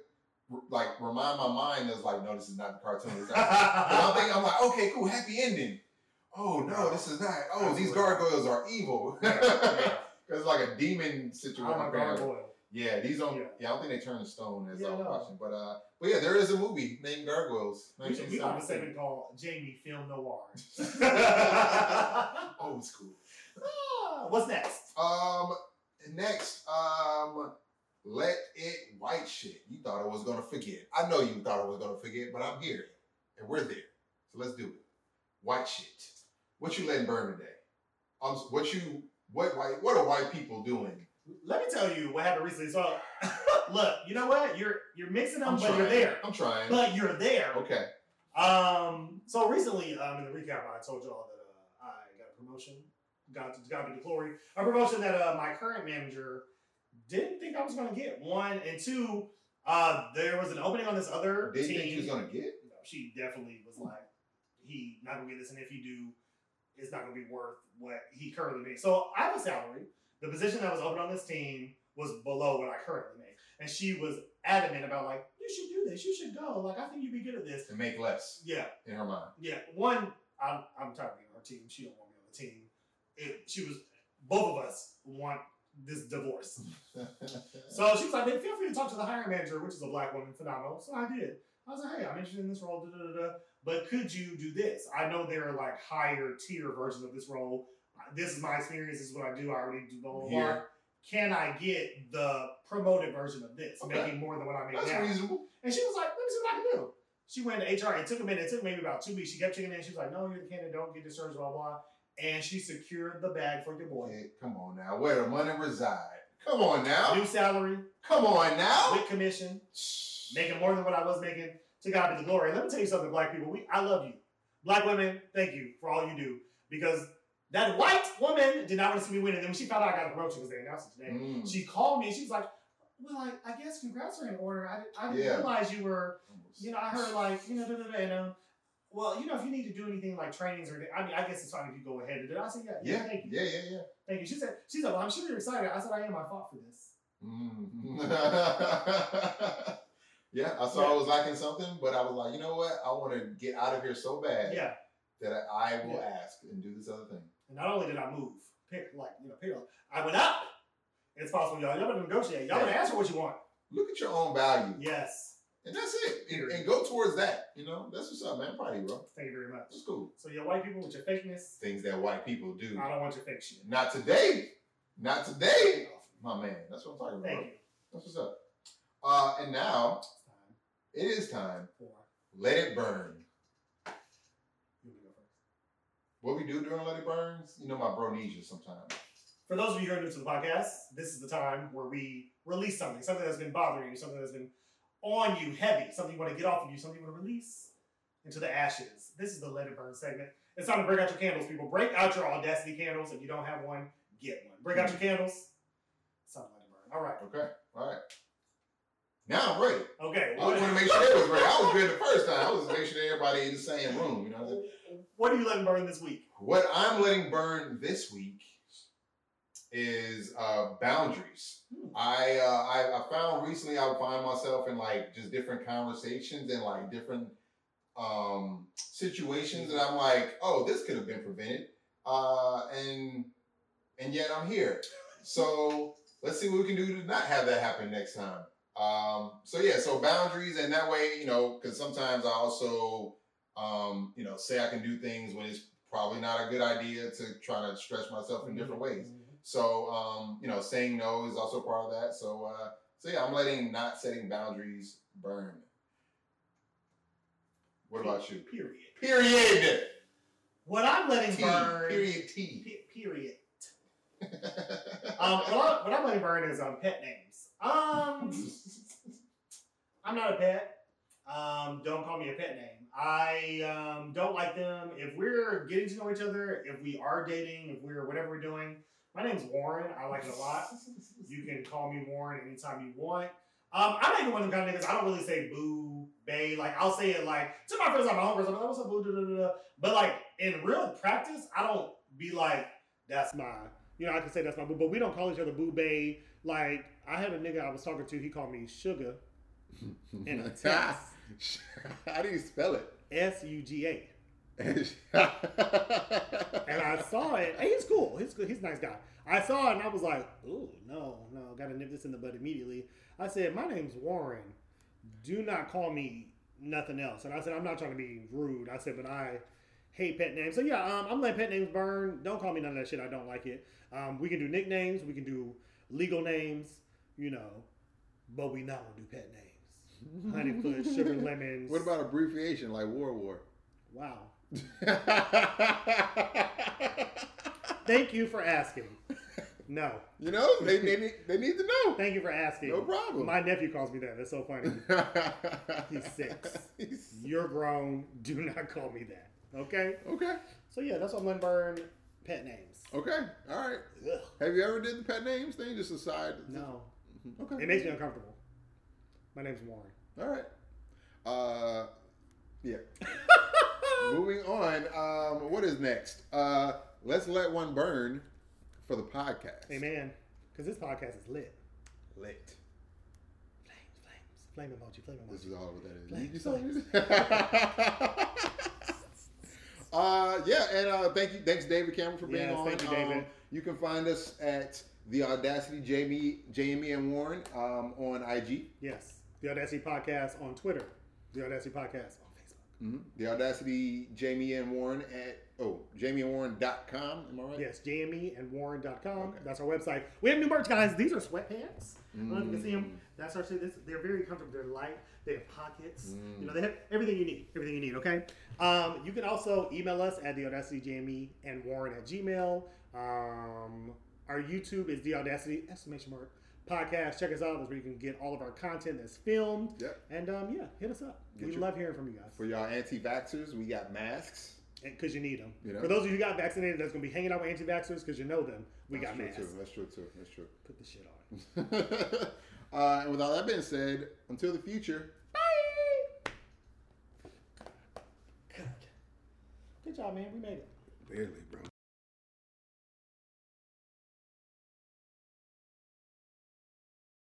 Speaker 2: like remind my mind as like, no, this is not the cartoon. Not- I'm thinking, I'm like, okay, cool, happy ending. Oh no, this is not. Oh, these gargoyles are evil.
Speaker 3: Yeah.
Speaker 2: It's like a demon situation.
Speaker 3: I'm a gargoyle.
Speaker 2: Yeah, these don't.
Speaker 3: Yeah.
Speaker 2: Yeah. I don't think they turn to stone as
Speaker 3: Yeah,
Speaker 2: I was
Speaker 3: no.
Speaker 2: watching, but uh, but yeah, there is a movie named Gargoyles.
Speaker 3: We should have a
Speaker 2: 1972.
Speaker 3: segment called Jamie Film Noir.
Speaker 2: Old school.
Speaker 3: Ah, What's next?
Speaker 2: Um, next, um, let it white shit. You thought I was gonna forget. I know you thought I was gonna forget, but I'm here and we're there. So let's do it. White shit. What you letting burn today? Um, what you what white what are white people doing?
Speaker 3: Let me tell you what happened recently. So, look, you know what? You're you're mixing them,
Speaker 2: I'm
Speaker 3: but
Speaker 2: trying.
Speaker 3: you're there.
Speaker 2: I'm trying.
Speaker 3: But you're there.
Speaker 2: okay.
Speaker 3: Um. So recently, um, in the recap, I told y'all that uh, I got a promotion. Got to got to the glory. A promotion that uh, my current manager didn't think I was going to get. One and two. Uh, there was an opening on this other
Speaker 2: Didn't
Speaker 3: team.
Speaker 2: think you was gonna get.
Speaker 3: No, she definitely was like, he not gonna get this, and if you do, it's not gonna be worth what he currently makes. So I have a salary. The position that was open on this team was below what I currently make, and she was adamant about like, you should do this, you should go. Like I think you'd be good at this.
Speaker 2: To make less
Speaker 3: Yeah,
Speaker 2: in her mind.
Speaker 3: yeah. One, I'm I'm tired of being on her team. She don't want me on the team. It, she was both of us want this divorce. So she was like, "Then feel free to talk to the hiring manager, which is a black woman, phenomenal." So I did. I was like, "Hey, I'm interested in this role, da, da, da, but could you do this? I know there are like higher tier versions of this role. This is my experience. This is what I do. I already do blah blah blah. Can I get the promoted version of this,
Speaker 2: Okay.
Speaker 3: making more than what I make
Speaker 2: That's
Speaker 3: now?"
Speaker 2: reasonable.
Speaker 3: And she was like, "Let me see what I can do." She went to HR. It took a minute. It took maybe about two weeks. She kept checking in. She was like, "No, you're the candidate. Don't get discharged. Blah blah." And she secured the bag for your boy.
Speaker 2: Okay, come on now. Where the money reside? Come on now.
Speaker 3: New salary
Speaker 2: Come on now.
Speaker 3: with commission. making more than what I was making. To God be the glory. Let me tell you something, black people. We, I love you, black women. Thank you for all you do because that white woman did not want to see me win. And then when she found out I got the promotion because they announced it today,
Speaker 2: Mm.
Speaker 3: she called me and she was like, "Well, I, I guess congrats are in order. I, didn't- I didn't
Speaker 2: Yeah.
Speaker 3: realize you were, you know, I heard like, you know, da, da, da, and, um, well, you know, if you need to do anything like trainings or, I mean, I guess it's fine if you go ahead and do it. I said, yeah, yeah,
Speaker 2: Yeah,
Speaker 3: thank you,
Speaker 2: yeah, yeah, yeah.
Speaker 3: thank you. She said, she said, well, I'm sure you're excited. I said, I am. I fought for this.
Speaker 2: Mm. yeah, I saw I was lacking something, but I was like, you know what? I want to get out of here so bad
Speaker 3: Yeah.
Speaker 2: that I, I will
Speaker 3: Yeah.
Speaker 2: ask and do this other thing.
Speaker 3: And not only did I move, pick like you know, pick up, I went up. It's possible, y'all. Y'all better negotiate. Y'all better
Speaker 2: Yeah.
Speaker 3: ask for what you want.
Speaker 2: Look at your own value,
Speaker 3: Yes.
Speaker 2: And that's it. And, and go towards that. You know, that's what's up, man. Proud of you, bro.
Speaker 3: Thank you very much.
Speaker 2: That's cool.
Speaker 3: So your white people with your fakeness,
Speaker 2: Things that white people do.
Speaker 3: I don't want your fake shit.
Speaker 2: Not today. Not today. My man. That's what I'm talking about.
Speaker 3: Thank
Speaker 2: bro.
Speaker 3: you.
Speaker 2: That's what's up. Uh, and now
Speaker 3: It's time
Speaker 2: it is time.
Speaker 3: for
Speaker 2: Let it burn.
Speaker 3: you to go first.
Speaker 2: What we do during Let It Burns, you know, my bro needs you sometimes.
Speaker 3: For those of you who are new to the podcast, this is the time where we release something, something that's been bothering you, something that's been on you heavy, something you want to get off of you, something you want to release into the ashes. This is the Let It Burn segment. It's time to break out your candles, people. Break out your audacity candles. If you don't have one, get one. Break out your candles. It's time to let it burn. All right.
Speaker 2: Okay. All right. Now I'm ready.
Speaker 3: Okay.
Speaker 2: I want to make sure they was ready. I was good the first time. I was making sure everybody in the same room. You know what I'm saying?
Speaker 3: What are you letting burn this week?
Speaker 2: What I'm letting burn this week is uh, boundaries.
Speaker 3: Hmm.
Speaker 2: I, uh, I I found recently I find myself in like just different conversations and like different um, situations that I'm like, oh, this could have been prevented, uh, and and yet I'm here. So let's see what we can do to not have that happen next time. Um, so yeah, so boundaries, and that way, you know, because sometimes I also, um, you know, say I can do things when it's probably not a good idea to try to stretch myself in different ways. So, um, you know, saying no is also part of that. So, uh, so yeah, I'm letting not setting boundaries burn. What about you?
Speaker 3: Period.
Speaker 2: Period.
Speaker 3: What I'm letting
Speaker 2: T.
Speaker 3: burn.
Speaker 2: Period. T.
Speaker 3: Period. Um, what, I, what I'm letting burn is um, pet names. Um, I'm not a pet. Um, don't call me a pet name. I um, don't like them. If we're getting to know each other, if we are dating, if we're whatever we're doing, my name's Warren. I like it a lot. You can call me Warren anytime you want. Um, I'm not even one of them kind of niggas. I don't really say boo, bae. Like I'll say it like to my friends, like my friends. I'm like, what's up, boo, da, da, da, da. But like in real practice, I don't be like, that's my. You know, I can say that's my boo, but we don't call each other boo, bae. Like I had a nigga I was talking to. He called me Sugar. In a text.
Speaker 2: How do you spell it?
Speaker 3: S U G A.
Speaker 2: and
Speaker 3: I saw it. And he's cool. He's good. He's a nice guy. I saw it and I was like, "Ooh, no, no, gotta nip this in the bud immediately." I said, "My name's Warren. Do not call me nothing else." And I said, "I'm not trying to be rude." I said, "But I hate pet names." So yeah, um, I'm letting pet names burn. Don't call me none of that shit. I don't like it. Um, we can do nicknames. We can do legal names. You know, but we not gonna do pet names. Honeyfoot, sugar lemons.
Speaker 2: what about abbreviation like War War?
Speaker 3: Wow. Thank you for asking. No.
Speaker 2: you know, they, they, need, they need to know.
Speaker 3: Thank you for asking.
Speaker 2: No problem.
Speaker 3: My nephew calls me that. That's so funny. He's six.
Speaker 2: He's-
Speaker 3: You're grown. Do not call me that. Okay?
Speaker 2: okay.
Speaker 3: So yeah, that's what I'm gonna burn pet names.
Speaker 2: Okay. All right.
Speaker 3: Ugh.
Speaker 2: Have you ever did the pet names thing? Just aside.
Speaker 3: No.
Speaker 2: Okay.
Speaker 3: It makes me uncomfortable. My name's Warren.
Speaker 2: All right. Uh, yeah. Moving on. Um, what is next? Uh, let's let one burn for the podcast.
Speaker 3: Amen. Because this podcast is lit.
Speaker 2: Lit.
Speaker 3: Flames, flames. Flame emoji, flame emoji.
Speaker 2: This is all what that is.
Speaker 3: Flames,
Speaker 2: You it? uh, yeah, and uh, thank you, thanks David Campbell for being
Speaker 3: Yes,
Speaker 2: on.
Speaker 3: thank you, David.
Speaker 2: Um, you can find us at the Audacity Jamie, Jamie and Warren um, on IG.
Speaker 3: Yes. The Audacity Podcast on Twitter. The Audacity Podcast.
Speaker 2: Mm-hmm. The Audacity Jamie and Warren at oh jamieandwarren.com. Am I right?
Speaker 3: Yes, jamieandwarren.com.
Speaker 2: Okay.
Speaker 3: That's our website. We have new merch, guys. These are sweatpants. I don't know if you can see
Speaker 2: Mm.
Speaker 3: them. That's our. This, they're very comfortable. They're light. They have pockets.
Speaker 2: Mm.
Speaker 3: You know, they have everything you need. Everything you need, okay? Um, you can also email us at the Audacity Jamie and Warren at Gmail. Um, our YouTube is the Audacity exclamation mark podcast. Check us out. That's where you can get all of our content that's filmed.
Speaker 2: Yep.
Speaker 3: And um, yeah, hit us up.
Speaker 2: Get
Speaker 3: we
Speaker 2: your-
Speaker 3: love hearing from you guys
Speaker 2: For y'all anti-vaxxers, we got masks.
Speaker 3: because you need them.
Speaker 2: You know?
Speaker 3: For those of you who got vaccinated, that's going to be hanging out with anti-vaxxers because you know them. We
Speaker 2: That's
Speaker 3: got
Speaker 2: true
Speaker 3: masks.
Speaker 2: too. That's true too. That's true.
Speaker 3: Put the shit on.
Speaker 2: uh, and with all that being said, until the future. Bye.
Speaker 3: Good job, man. We made it.
Speaker 2: Barely, bro.